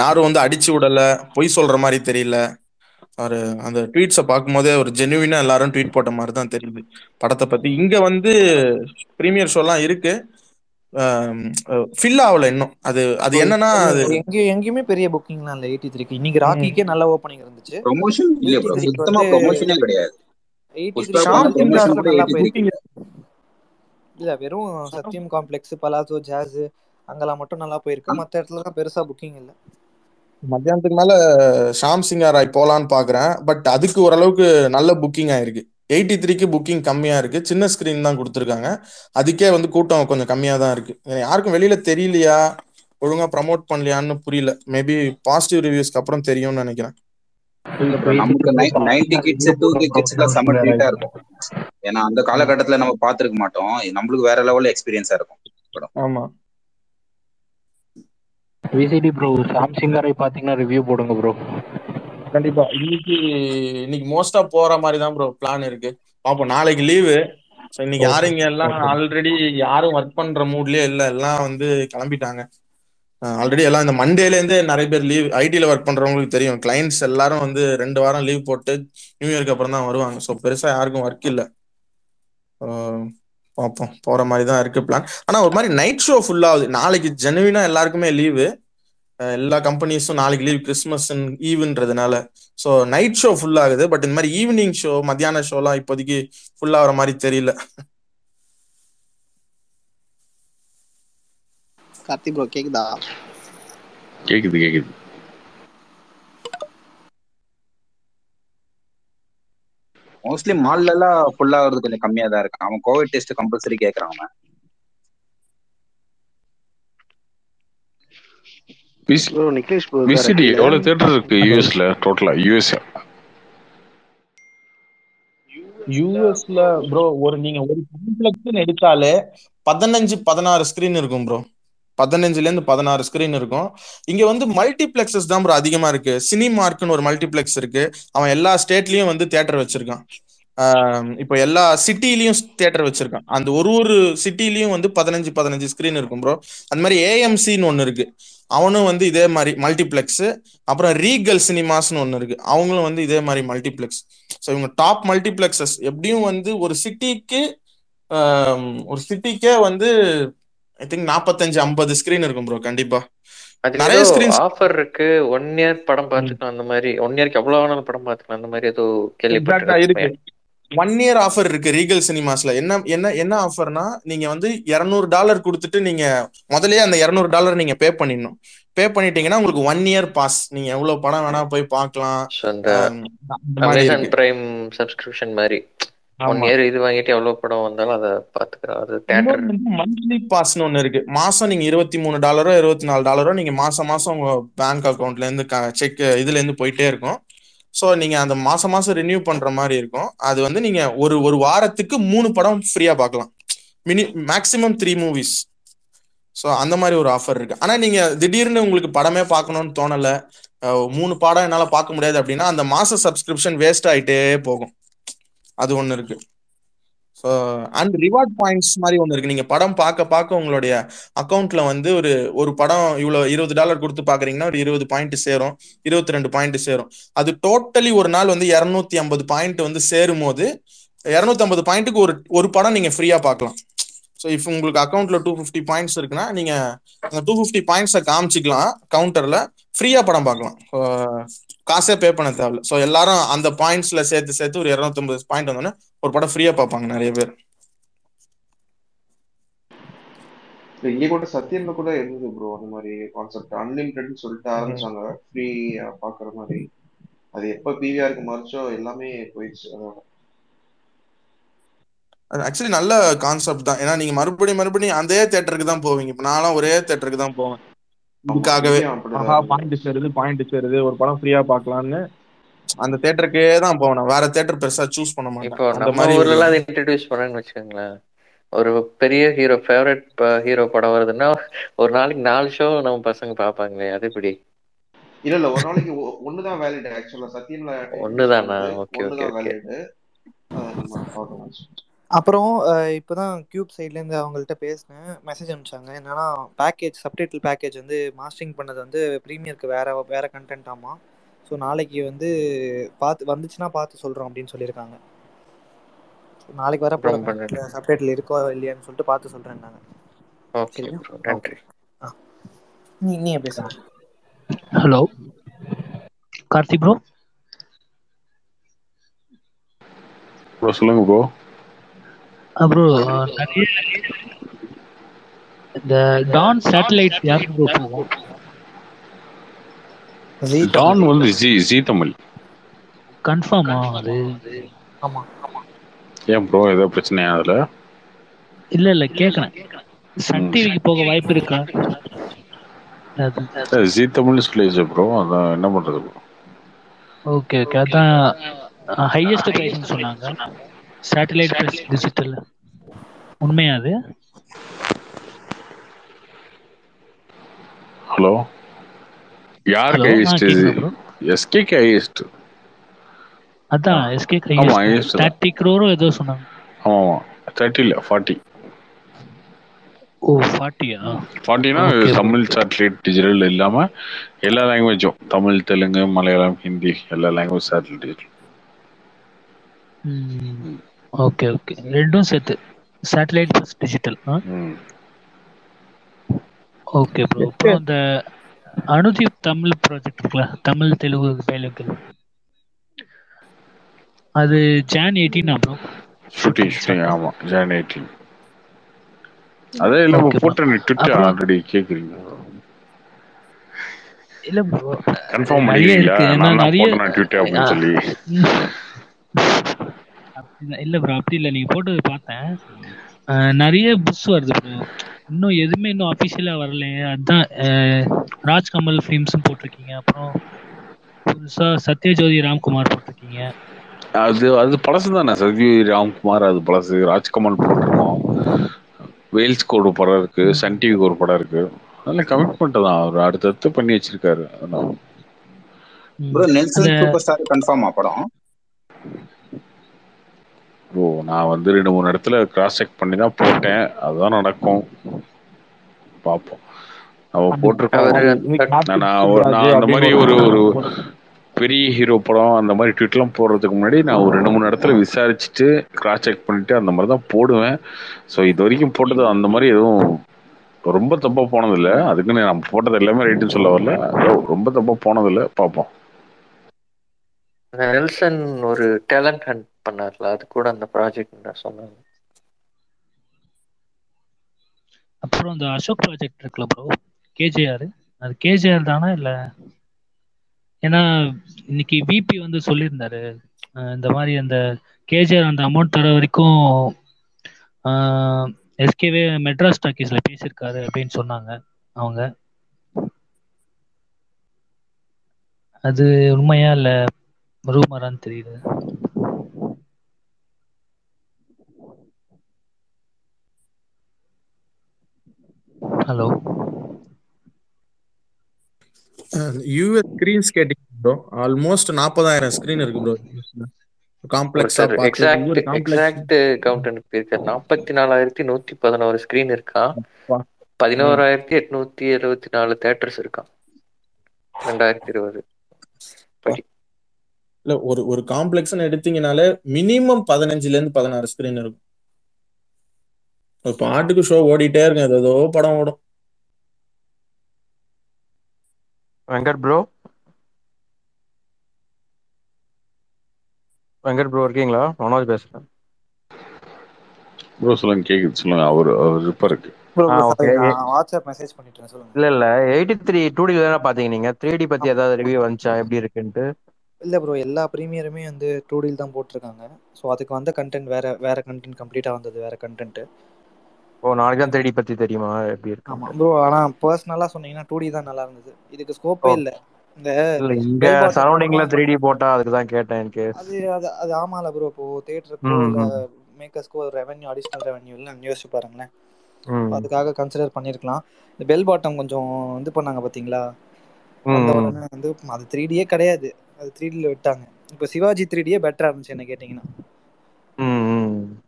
[SPEAKER 5] யாரும் வந்து அடிச்சு விடல பொய் சொல்ற மாதிரி தெரியல. ஒரு அந்த ட்வீட்ஸை பார்க்கும்போதே ஒரு ஜெனுவினா எல்லாரும் ட்வீட் போட்ட மாதிரி தான் தெரியுது. படத்தை பத்தி. இங்க வந்து ப்ரீமியர் ஷோலாம் இருக்கு. ஃபில் ஆகல இன்னும். அது அது என்னன்னா அது
[SPEAKER 3] எங்க எங்கேயுமே பெரிய புக்கிங்லாம் இல்ல எயிட்டி த்ரீக்கு இன்னைக்கு ராக்கிக்கே நல்ல ஓப்பனிங் இருந்துச்சு.
[SPEAKER 11] ப்ரொமோஷன் இல்ல ப்ரோ சுத்தமா ப்ரொமோஷனே கிடையாது.
[SPEAKER 3] இல்ல வெறும் சத்யம் காம்ப்ளெக்ஸ் பலாசோ ஜாஸ் அங்கெல்லாம் மட்டும் நல்லா போயிருக்கு. மத்த இடத்துல தான் பெருசா புக்கிங் இல்ல.
[SPEAKER 5] மத்தியானத்துக்கு மேல ஷாம் சிங்கா ராய் போலான்னு பாக்குறேன். பட் அதுக்கு ஓரளவுக்கு நல்ல புக்கிங் ஆயிருக்கு. எயிட்டி த்ரீக்கு புக்கிங் கம்மியா இருக்கு. சின்ன ஸ்கிரீன் தான் கொடுத்துருக்காங்க. அதுக்கே வந்து கூட்டம் கொஞ்சம் கம்மியா தான் இருக்கு. யாருக்கும் வெளியில தெரியலையா? ஒழுங்கா ப்ரமோட் பண்ணலையான்னு புரியல. மேபி பாசிட்டிவ் ரிவ்யூஸ்க்கு அப்புறம் தெரியும்னு நினைக்கிறேன்.
[SPEAKER 11] நமக்கு நைன்டி கிட்ஸ் டூ கிட்ஸ்க்கு செம்ம ட்ரீட்டா இருக்கும். ஏன்னா அந்த காலகட்டத்துல நம்ம பார்த்திருக்க மாட்டோம். நம்மளுக்கு வேற லெவல்ல எக்ஸ்பீரியன்ஸா இருக்கும்.
[SPEAKER 5] ஆமா.
[SPEAKER 6] விசிடி ப்ரோ சாம்சங்காரை பாத்தீங்கன்னா ரிவ்யூ போடுங்க ப்ரோ
[SPEAKER 5] கண்டிப்பா. இன்னைக்கு இன்னைக்கு மோஸ்டா போற மாதிரி தான் ப்ரோ பிளான் இருக்கு. பாப்போம் நாளைக்கு லீவு இன்னைக்கு யாரும் இங்க எல்லாம் ஆல்ரெடி யாரும் ஒர்க் பண்ற மூட்லயே இல்ல எல்லாம் வந்து கிளம்பிட்டாங்க. ஆல்ரெடி எல்லாம் இந்த மண்டேலேருந்தே நிறைய பேர் லீவ் ஐடியில் ஒர்க் பண்ணுறவங்களுக்கு தெரியும். கிளைண்ட்ஸ் எல்லாரும் வந்து ரெண்டு வாரம் லீவ் போட்டு நியூ இயர்க்கு அப்புறம் தான் வருவாங்க. ஸோ பெருசாக யாருக்கும் ஒர்க் இல்லை. பார்ப்போம் போகிற மாதிரி தான் இருக்கு பிளான் ஆனால் ஒரு மாதிரி நைட் ஷோ ஃபுல்லாகுது நாளைக்கு ஜெனுவினாக எல்லாருக்குமே லீவு எல்லா கம்பெனிஸும் நாளைக்கு லீவ் கிறிஸ்மஸ் ஈவுன்றதுனால ஸோ நைட் ஷோ ஃபுல் ஆகுது. பட் இந்த மாதிரி ஈவினிங் ஷோ மத்தியான ஷோலாம் இப்போதைக்கு ஃபுல்லாகிற மாதிரி தெரியல.
[SPEAKER 9] கார்த்தி ப்ரோ கேக்குதா?
[SPEAKER 8] கேக்குது கேக்குது.
[SPEAKER 11] மோஸ்ட்லி மால்ல எல்லாம் ஃபுல் ஆகுறது கொஞ்சம் கம்மியா தான் இருக்கு. அவன் கோவிட் டெஸ்ட் கம்பல்சரி கேக்குறான் அவன்.
[SPEAKER 12] ப்ரோ நிக்லேஷ் ப்ரோ
[SPEAKER 8] விசிடி எவ்வளவு தேட்டர் இருக்கு? யூஎஸ்ல டோட்டலா யூஎஸ்
[SPEAKER 5] யூஎஸ்ல ப்ரோ ஒரு நீங்க ஒரு காம்ப்ளெக்ஸ் எடுத்தாலே பதினஞ்சு பதினாறு ஸ்கிரீன் இருக்கும் ப்ரோ பதினஞ்சுலேருந்து பதினாறு ஸ்க்ரீன் இருக்கும். இங்கே வந்து மல்டிப்ளெக்ஸஸ் தான் ப்ரோ அதிகமாக இருக்கு. சினிமார்க்னு ஒரு மல்டிப்ளெக்ஸ் இருக்கு. அவன் எல்லா ஸ்டேட்லேயும் வந்து தேட்டர் வச்சிருக்கான். இப்போ எல்லா சிட்டிலையும் தேட்டர் வச்சிருக்கான். அந்த ஒரு ஒரு சிட்டிலையும் வந்து பதினஞ்சு பதினஞ்சு ஸ்க்ரீன் இருக்கும் ப்ரோ அந்த மாதிரி ஏஎம்சின்னு ஒன்று இருக்கு. அவனும் வந்து இதே மாதிரி மல்டிப்ளெக்ஸ் அப்புறம் ரீகல் சினிமாஸ்னு ஒன்று இருக்கு. அவங்களும் வந்து இதே மாதிரி மல்டிப்ளெக்ஸ் ஸோ இவங்க டாப் மல்டிப்ளெக்ஸஸ் எப்படியும் வந்து ஒரு சிட்டிக்கு ஒரு சிட்டிக்கே வந்து ஐ திங்க் நாற்பத்தஞ்சு ஐம்பது ஸ்கிரீன் இருக்கும் ப்ரோ கண்டிப்பா. நிறைய
[SPEAKER 2] ஏதோ
[SPEAKER 5] ஸ்கிரீன்ஸ்
[SPEAKER 2] ஆஃபர் இருக்கு. ஒன் இயர் படம் பார்த்துக்கலாம் அந்த மாதிரி. ஒன் இயர்க்கு எவ்வளவு வேணாலும் படம் பார்த்துக்கலாம். அந்த மாதிரி ஏதோ கேள்விப்பட்டிருக்கேன்.
[SPEAKER 5] ஒன் இயர் ஆஃபர் இருக்கு ரீகல் சினிமாஸ்ல என்ன என்ன என்ன ஆஃபர்னா நீங்க வந்து இருநூறு டாலர் கொடுத்துட்டு நீங்க முதல்லயே அந்த இருநூறு டாலர் நீங்க பே பண்ணிடணும். பே பண்ணிட்டீங்கன்னா உங்களுக்கு ஒன் இயர் பாஸ் நீங்க எவ்வளவு படம் வேணா போய் பார்க்கலாம்.
[SPEAKER 2] பிரைம் சப்ஸ்கிரிப்ஷன் மாதிரி. ஒன் இயர் இது வாங்கிட்டு எவ்வளவு படம் வந்தாலும் அதை தேட்டர்
[SPEAKER 5] வந்து மந்த்லி பாஸ்னு ஒண்ணு இருக்கு. மாசம் நீங்க இருபத்தி மூணு டாலரோ இருபத்தி நாலு டாலரோ நீங்க மாசம் மாசம் உங்க பேங்க் அக்கௌண்ட்ல இருந்து செக் இதுல இருந்து போயிட்டே இருக்கும். ஸோ நீங்க அந்த மாசம் மாசம் ரினியூ பண்ற மாதிரி இருக்கும். அது வந்து நீங்க ஒரு ஒரு வாரத்துக்கு மூணு படம் ஃப்ரீயா பார்க்கலாம். Mini maximum three movies so அந்த மாதிரி ஒரு ஆஃபர் இருக்கு. ஆனா நீங்க திடீர்னு உங்களுக்கு படமே பார்க்கணும்னு தோணல மூணு படம் என்னால பார்க்க முடியாது அப்படின்னா அந்த மாச சப்ஸ்கிரிப்ஷன் வேஸ்ட் ஆயிட்டே போகும். அது ஒன்று இருக்கு. ஸோ அண்ட் ரிவார்ட் பாயிண்ட்ஸ் மாதிரி ஒன்று இருக்கு. நீங்க படம் பார்க்க பார்க்க உங்களுடைய அக்கௌண்ட்ல வந்து ஒரு ஒரு படம் இவ்வளோ இருபது டாலர் கொடுத்து பாக்குறீங்கன்னா ஒரு இருபது பாயிண்ட் சேரும். இருபத்தி ரெண்டு பாயிண்ட் சேரும். அது டோட்டலி ஒரு நாள் வந்து இரநூத்தி ஐம்பது பாயிண்ட் வந்து சேரும் போது இரநூத்தி ஐம்பது பாயிண்ட்டுக்கு ஒரு ஒரு படம் நீங்க ஃப்ரீயா பார்க்கலாம். ஸோ இப்போ உங்களுக்கு அக்கௌண்ட்ல டூ ஃபிஃப்டி பாயிண்ட்ஸ் இருக்குன்னா நீங்க அந்த டூ ஃபிஃப்டி பாயிண்ட்ஸை காமிச்சிக்கலாம் கவுண்டர்ல ஃப்ரீயா படம் பார்க்கலாம். காசே பே பண்ண தேவையில்ல. ஸோ எல்லாரும் அந்த பாயிண்ட்ஸ்ல சேர்த்து சேர்த்து ஒரு இரநூத்தம்பது பாயிண்ட் வந்தோடனே ஒரு படம் ஃப்ரீயா பார்ப்பாங்க நிறைய பேர்.
[SPEAKER 4] இங்க கூட சத்யன்ல கூட இருந்தது ப்ரோ அந்த மாதிரி கான்செப்ட் அன்லிமிட்டட்னு சொல்லிட்டு ஆரம்பிச்சாங்க. ஃப்ரீ பாக்குற மாதிரி. அது எப்ப பிவிஆருக்கு மறைச்சோ எல்லாமே போயிடுச்சு. அதோட
[SPEAKER 5] ஆக்சுவலி நல்ல கான்செப்ட் தான். ஏன்னா நீங்க மறுபடியும் மறுபடியும் அதே தேட்டருக்கு தான் போவீங்க. இப்ப நான்லாம் ஒரே தேட்டருக்கு தான் போவேன். இதுக்காகவே பாயிண்ட் சேருது பாயிண்ட் சேருது. ஒரு படம் ஃப்ரீயா பார்க்கலாம்னு. அந்த தேட்டருக்கே தான் போவேன். வேற தேட்டர் பெருசா சூஸ் பண்ண மாட்டேன்.
[SPEAKER 2] இப்போ
[SPEAKER 5] அந்த
[SPEAKER 2] நம்ம
[SPEAKER 5] மாதிரி
[SPEAKER 2] ஊர்ல எல்லாம் இன்ட்ரடியூஸ் பண்ணான்னு வச்சுக்கோங்களேன். ஒரு பெரிய ஹீரோ ஃபேவரட் ஹீரோ படம் வருதுன்னா ஒரு நாளைக்கு நாலு ஷோ நம்ம பசங்க பார்ப்பாங்களே அது எப்படி?
[SPEAKER 4] இல்ல இல்ல ஒரு நாளைக்கு ஒண்ணுதான் வேலிட் ஆக்சுவலா இன்ட்ரடியூஸ்
[SPEAKER 2] ஒண்ணுதானா? Okay okay okay.
[SPEAKER 3] அப்புறம் இப்போதான் கியூப் சைட்லேருந்து அவங்கள்ட்ட பேசினேன். மெசேஜ் அனுப்பிச்சாங்க. என்னன்னா பேக்கேஜ் சப்டைட்டில் பேக்கேஜ் வந்து மாஸ்டரிங் பண்ணது வந்து ப்ரீமியருக்கு வேற வேற கண்டென்ட் ஆமா. ஸோ நாளைக்கு வந்து பார்த்து வந்துச்சுன்னா பார்த்து சொல்கிறோம் அப்படின்னு சொல்லியிருக்காங்க. So, நாளைக்கு வர
[SPEAKER 2] நன்றி
[SPEAKER 3] சப்டைட்டில் இருக்கோ இல்லையான்னு சொல்லிட்டு பார்த்து
[SPEAKER 2] நன்றி.
[SPEAKER 3] ஆ. நீ நீங்க பேசுங்க
[SPEAKER 13] ஹலோ கார்த்தி ப்ரோ
[SPEAKER 8] ப்ரோ சொல்லுங்க ப்ரோ
[SPEAKER 13] ப்ரோ நிறைய இந்த டான் சேட்டலைட் யாருக்கு ப்ரோ போகும்
[SPEAKER 8] டான்
[SPEAKER 3] தமிழ்
[SPEAKER 8] வந்து ஜி ஜி தமிழ்
[SPEAKER 13] கன்ஃபார்மா அது
[SPEAKER 3] ஆமா
[SPEAKER 8] ஏன் ப்ரோ ஏதோ பிரச்சனையா அதுல?
[SPEAKER 13] இல்ல இல்ல கேக்குறேன். சன். டிவிக்கு போக வாய்ப்பு இருக்கா?
[SPEAKER 8] ஜி தமிழ்னு சொல்லிடுச்சு ப்ரோ அதான் என்ன பண்றது ப்ரோ
[SPEAKER 13] ஓகே ஓகே அதான் ஹையஸ்ட் ப்ரைஸ்னு சொன்னாங்க. சேட்டலைட் ப்ளஸ் டிஜிட்டல் உண்மையா அது?
[SPEAKER 8] ஹலோ
[SPEAKER 13] ஆ
[SPEAKER 8] ஹையஸ்ட்
[SPEAKER 13] ப்ரோ
[SPEAKER 8] எஸ்கேக்கு ஹையஸ்ட்
[SPEAKER 13] அதான் எஸ்கே
[SPEAKER 8] ஆமா
[SPEAKER 13] ஹையஸ்ட்
[SPEAKER 8] ஹையஸ்ட் தான்
[SPEAKER 13] தேர்ட்டி க்ரோரோ ஏதோ சொன்னாங்க.
[SPEAKER 8] ஆமா ஆமா. தேர்ட்டி இல்ல ஃபார்ட்டி
[SPEAKER 13] ஓ ஃபார்ட்டியா
[SPEAKER 8] ஃபார்ட்டினா
[SPEAKER 13] okay bro
[SPEAKER 8] Tamil satellite digital இல்லாம எல்லா லாங்குவேஜும் தமிழ் தெலுங்கு மலையாளம் ஹிந்தி எல்லா language satellite digital
[SPEAKER 13] okay okay. ரெண்டும் சேர்த்து. Satellite plus digital okay bro அப்புறம் இந்த அனுதீப் தமிழ் ப்ராஜெக்ட் இருக்குல்ல தமிழ் தெலுங்கு வேலைகள். அது ஜான் எயிட்டீனா ப்ரோ
[SPEAKER 8] ஷூட்டிங் ஷூட்டிங் ஆமா ஜான் எயிட்டீன் அதே இல்ல போட்டேன் ட்விட்டர் ஆல்ரெடி கேக்குறீங்க
[SPEAKER 13] இல்ல ப்ரோ
[SPEAKER 8] கன்ஃபார்ம்
[SPEAKER 13] ஏன்னா
[SPEAKER 8] நான் போட்டேன் ட்விட்டர் அப்படின்னு சொல்லி.
[SPEAKER 13] இல்ல ப்ரோ அப்படி இல்ல. நீங்க போட்டது பார்த்தேன். நிறைய புக்ஸ் வருது ப்ரோ இன்னும் எதுவுமே இன்னும் அபிஷியலா வரலையே. அதான் அஹ் ராஜ்கமல் ஃபிலிம்ஸும் போட்டிருக்கீங்க. அப்புறம் புதுசா சத்யஜோதி ராம்குமார் போட்டிருக்கீங்க.
[SPEAKER 8] அது அது பழசு தானே. சத்யி ராம்குமார் அது பழசு. ராஜ்கமல் போட்டிருக்கோம். வேல்ஸ்க்கு ஒரு படம் இருக்கு. சன் டிவிக்கு ஒரு படம் இருக்கு. அதெல்லாம் கமிட்மெண்ட் தான். அவர் அடுத்தடுத்து பண்ணி வச்சிருக்காரு.
[SPEAKER 11] ப்ரோ நெல்சன் சூப்பர் ஸ்டார் கன்ஃபார்மா படம்?
[SPEAKER 8] ஓ நான் வந்து ரெண்டு மூணு இடத்துல கிராஸ் செக் பண்ணி தான் போட்டேன். அதுதான் நடக்கும். பார்ப்போம். நம்ம போட்டிருக்கோம். நான் நான் ஒரு- நான் அந்த மாதிரி ஒரு ஒரு பெரிய ஹீரோ படம் அந்த மாதிரி ட்வீட்லாம் போடுறதுக்கு முன்னாடி நான் ஒரு ரெண்டு மூணு இடத்துல விசாரிச்சுட்டு கிராஸ் செக் பண்ணிட்டு அந்த மாதிரி தான் போடுவேன். ஸோ இது வரைக்கும் போட்டது அந்த மாதிரி எதுவும் ரொம்ப தப்பா போனதில்லை. அதுக்குன்னு நம்ம போட்டது எல்லாமே ரைட்டுன்னு சொல்ல வரல. ரொம்ப தப்பா போனதில்லை. பார்ப்போம்.
[SPEAKER 2] நெல்சன் ஒரு டேலண்ட் ஹண்ட் பண்ணார்ல? அது கூட அந்த ப்ராஜெக்ட் சொன்னாங்க
[SPEAKER 13] அப்புறம் அந்த அசோக் ப்ராஜெக்ட் இருக்குல்ல ப்ரோ கேஜேஆர். அது கேஜேஆர் தானா இல்ல? ஏன்னா இன்னைக்கு விபி வந்து சொல்லியிருந்தாரு. இந்த மாதிரி அந்த கேஜேஆர் அந்த அமௌண்ட் தர வரைக்கும் எஸ்கேவே மெட்ராஸ் டாக்கீஸ்ல பேசியிருக்காரு அப்படின்னு சொன்னாங்க அவங்க. அது உண்மையா இல்ல ரூமரான்னு தெரியல ஹலோ
[SPEAKER 5] யூஎஸ் ஸ்கிரீன்ஸ் கேட்டீங்க ப்ரோ ஆல்மோஸ்ட் நாற்பதாயிரம் ஸ்கிரீன் இருக்கு ப்ரோ காம்ப்ளெக்ஸா
[SPEAKER 2] எக்ஸாக்ட்
[SPEAKER 5] காம்ப்ளெக்ஸ்
[SPEAKER 2] எக்ஸாக்ட் கவுண்ட் அனுப்பியிருக்காரு நாற்பத்தி நாலாயிரத்தி நூத்தி பதினோரு ஸ்கிரீன் இருக்கான் பதினோராயிரத்தி எட்நூத்தி எழுபத்தி நாலு தேட்டர்ஸ் இருக்கான் ரெண்டாயிரத்தி இருபது.
[SPEAKER 5] இல்ல ஒரு ஒரு காம்ப்ளெக்ஸ்னு எடுத்தீங்கனாலே மினிமம் பதினஞ்சுல இருந்து பதினாறு ஸ்கிரீன் இருக்கும். பாட்டுக்கு ஷோ ஓடிட்டே இருக்கும். ஏதோ படம் ஓடும்.
[SPEAKER 14] வெங்கட் ப்ரோ வெங்கட் ப்ரோ இருக்கீங்களா? மனோஜ் பேசுறேன்.
[SPEAKER 8] ப்ரோ சொல்லுங்க கேக்குது. சொல்லுங்க அவர் அவர்
[SPEAKER 3] சாரி நான் வாட்ஸ்அப் மெசேஜ் பண்ணிட்டேன். சொல்லுங்க.
[SPEAKER 14] இல்ல இல்ல. எயிட்டி த்ரீ டூ டி தானே பாத்தீங்க நீங்க? த்ரீ டி பத்தி ஏதாவது ரிவ்யூ வந்துச்சா? எப்படி இருக்குன்ட்டு?
[SPEAKER 3] இல்ல ப்ரோ எல்லா ப்ரீமியருமே வந்து டூ டில் தான் போட்டிருக்காங்க. ஸோ அதுக்கு வந்த கண்டென்ட் வேற வேற கண்டென்ட் கம்ப்ளீட்டா வந்தது வேற கண்டென்ட்
[SPEAKER 14] ஓ நாளைக்கு தான் த்ரீ பத்தி தெரியுமா? எப்படி
[SPEAKER 3] ஆமா
[SPEAKER 14] இருக்குன்ட்டு
[SPEAKER 3] ப்ரோ ஆனா பர்சனலா சொன்னீங்கன்னா டூ டி தான் நல்லா இருந்தது. இதுக்கு ஸ்கோப்பே இல்ல. இந்த
[SPEAKER 14] இல்ல இங்க சரௌண்டிங்ல த்ரீ டி போட்டா அதுக்கு தான் கேட்டேன் இன் கேஸ்
[SPEAKER 3] அது அது அது ஆமால ப்ரோ இப்போ தேட்டருக்கோ
[SPEAKER 14] ம்
[SPEAKER 3] இல்ல மேக்கர்ஸ்க்கோ ஒரு ரெவன்யூ அடிஷ்னல் ரெவன்யூ இல்லை யோசிச்சு பாருங்களேன். அதுக்காக கன்சிடர் பண்ணியிருக்கலாம் இந்த பெல் பாட்டம் கொஞ்சம் இது பண்ணாங்க பாத்தீங்களா? வந்த
[SPEAKER 14] ம்.
[SPEAKER 3] உடனே வந்து அது த்ரீ டியே கிடையாது. அது த்ரீ டில விட்டாங்க. இப்போ சிவாஜி த்ரீ டியே பெட்டரா இருந்துச்சு என்ன கேட்டீங்கன்னா.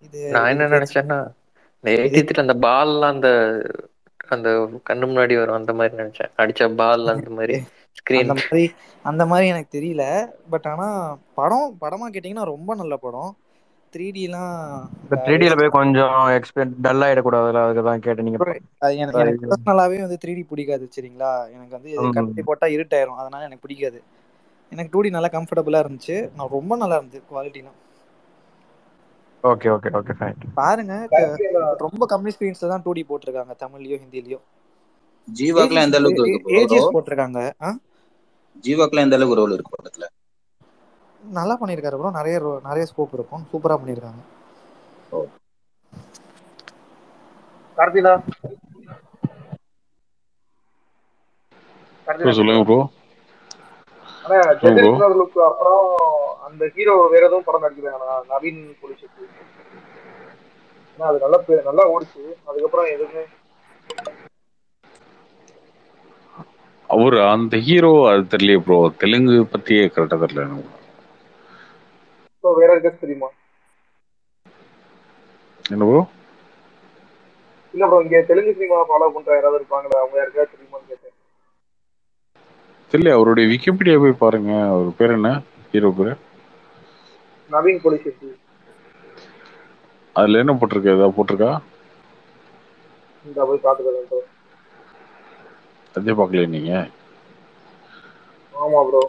[SPEAKER 3] இது
[SPEAKER 2] நான் என்ன நினைச்சேன்னா இந்த
[SPEAKER 3] இது
[SPEAKER 2] எயிட்டி த்ரீ அந்த பால்லாம் அந்த அந்த கண்ணு முன்னாடி வரும் அந்த மாதிரி நினைச்சேன். அடிச்ச பால் அந்த மாதிரி ஸ்கிரீன்
[SPEAKER 3] அந்த மாதிரி அந்த மாதிரி எனக்கு தெரியல. பட் ஆனா படம் படமா கேட்டிங்கன்னா ரொம்ப நல்ல படம். த்ரீ டிலாம்
[SPEAKER 14] இந்த த்ரீ டில போய் கொஞ்சம் எக்ஸ்பெக்ட் டல் அதுக்கு தான் கேட்டேன் நீங்க.
[SPEAKER 3] எனக்கு எனக்கு பர்சனலாவே வந்து த்ரீ டி பிடிக்காது சரிங்களா? எனக்கு வந்து
[SPEAKER 14] ம்.
[SPEAKER 3] கண்ணாடி போட்டா இருட்டாயிரும். அதனால எனக்கு பிடிக்காது. எனக்கு டூ டி நல்லா கம்ஃபர்டபுளா இருந்துச்சு. நான் ரொம்ப நல்லா இருந்துச்சு குவாலிட்டிலாம்
[SPEAKER 14] ஓகே ஓகே ஓகே ஃபைன்
[SPEAKER 3] பாருங்க ரொம்ப கம்மி ஸ்கிரீன்ஸ்ல தான் டூ டி போட்டிருக்காங்க தமிழ்லயோ ஹிந்திலயோ.
[SPEAKER 11] ஜீவாக்குலாம் எந்த அளவுக்கு
[SPEAKER 3] ஏஜிஎஸ் போட்டிருக்காங்க ஆ?
[SPEAKER 11] ஜீவாக்குலாம் எந்த அளவுக்கு ரோல் இருக்கு படத்துல?
[SPEAKER 3] நல்லா பண்ணியிருக்காரு ப்ரோ நிறைய நிறைய ஸ்கோப் இருக்கும். சூப்பரா பண்ணியிருக்காங்க
[SPEAKER 15] கார்த்தினா
[SPEAKER 8] ப்ரோ சொல்லுங்க ப்ரோ
[SPEAKER 15] ஆனா அப்புறம் அந்த ஹீரோ வேற எதுவும் படம் நடிக்கிறாங்கண்ணா நவீன் புலிஷெட்டி ஏன்னா அது நல்லா நல்லா ஓடிச்சு. அதுக்கப்புறம் எதுவுமே.
[SPEAKER 8] அவர் அந்த ஹீரோ அது தெரியலையே ப்ரோ தெலுங்கு பத்தியே கரெக்டா தெரியல எனக்கு.
[SPEAKER 15] வேற இருக்க தெரியுமா?
[SPEAKER 8] என்ன ப்ரோ
[SPEAKER 15] இல்ல ப்ரோ இங்க தெலுங்கு சினிமா ஃபாலோ பண்ற யாராவது இருப்பாங்களா? அவங்க யாருக்காவது தெரியுமான்னு கேட்டேன்.
[SPEAKER 8] தெரியல அவருடைய விக்கிபீடியா போய் பாருங்க. அவர் பேர் என்ன? ஹீரோ பேரு?
[SPEAKER 15] நவீன் புலிஷெட்டி.
[SPEAKER 8] அதுல என்ன போட்டிருக்கு? ஏதாவது போட்டிருக்கா?
[SPEAKER 15] இந்த போய் பாத்துக்கிறேன்
[SPEAKER 8] அதே பார்க்கல நீங்க?
[SPEAKER 15] ஆமா ப்ரோ.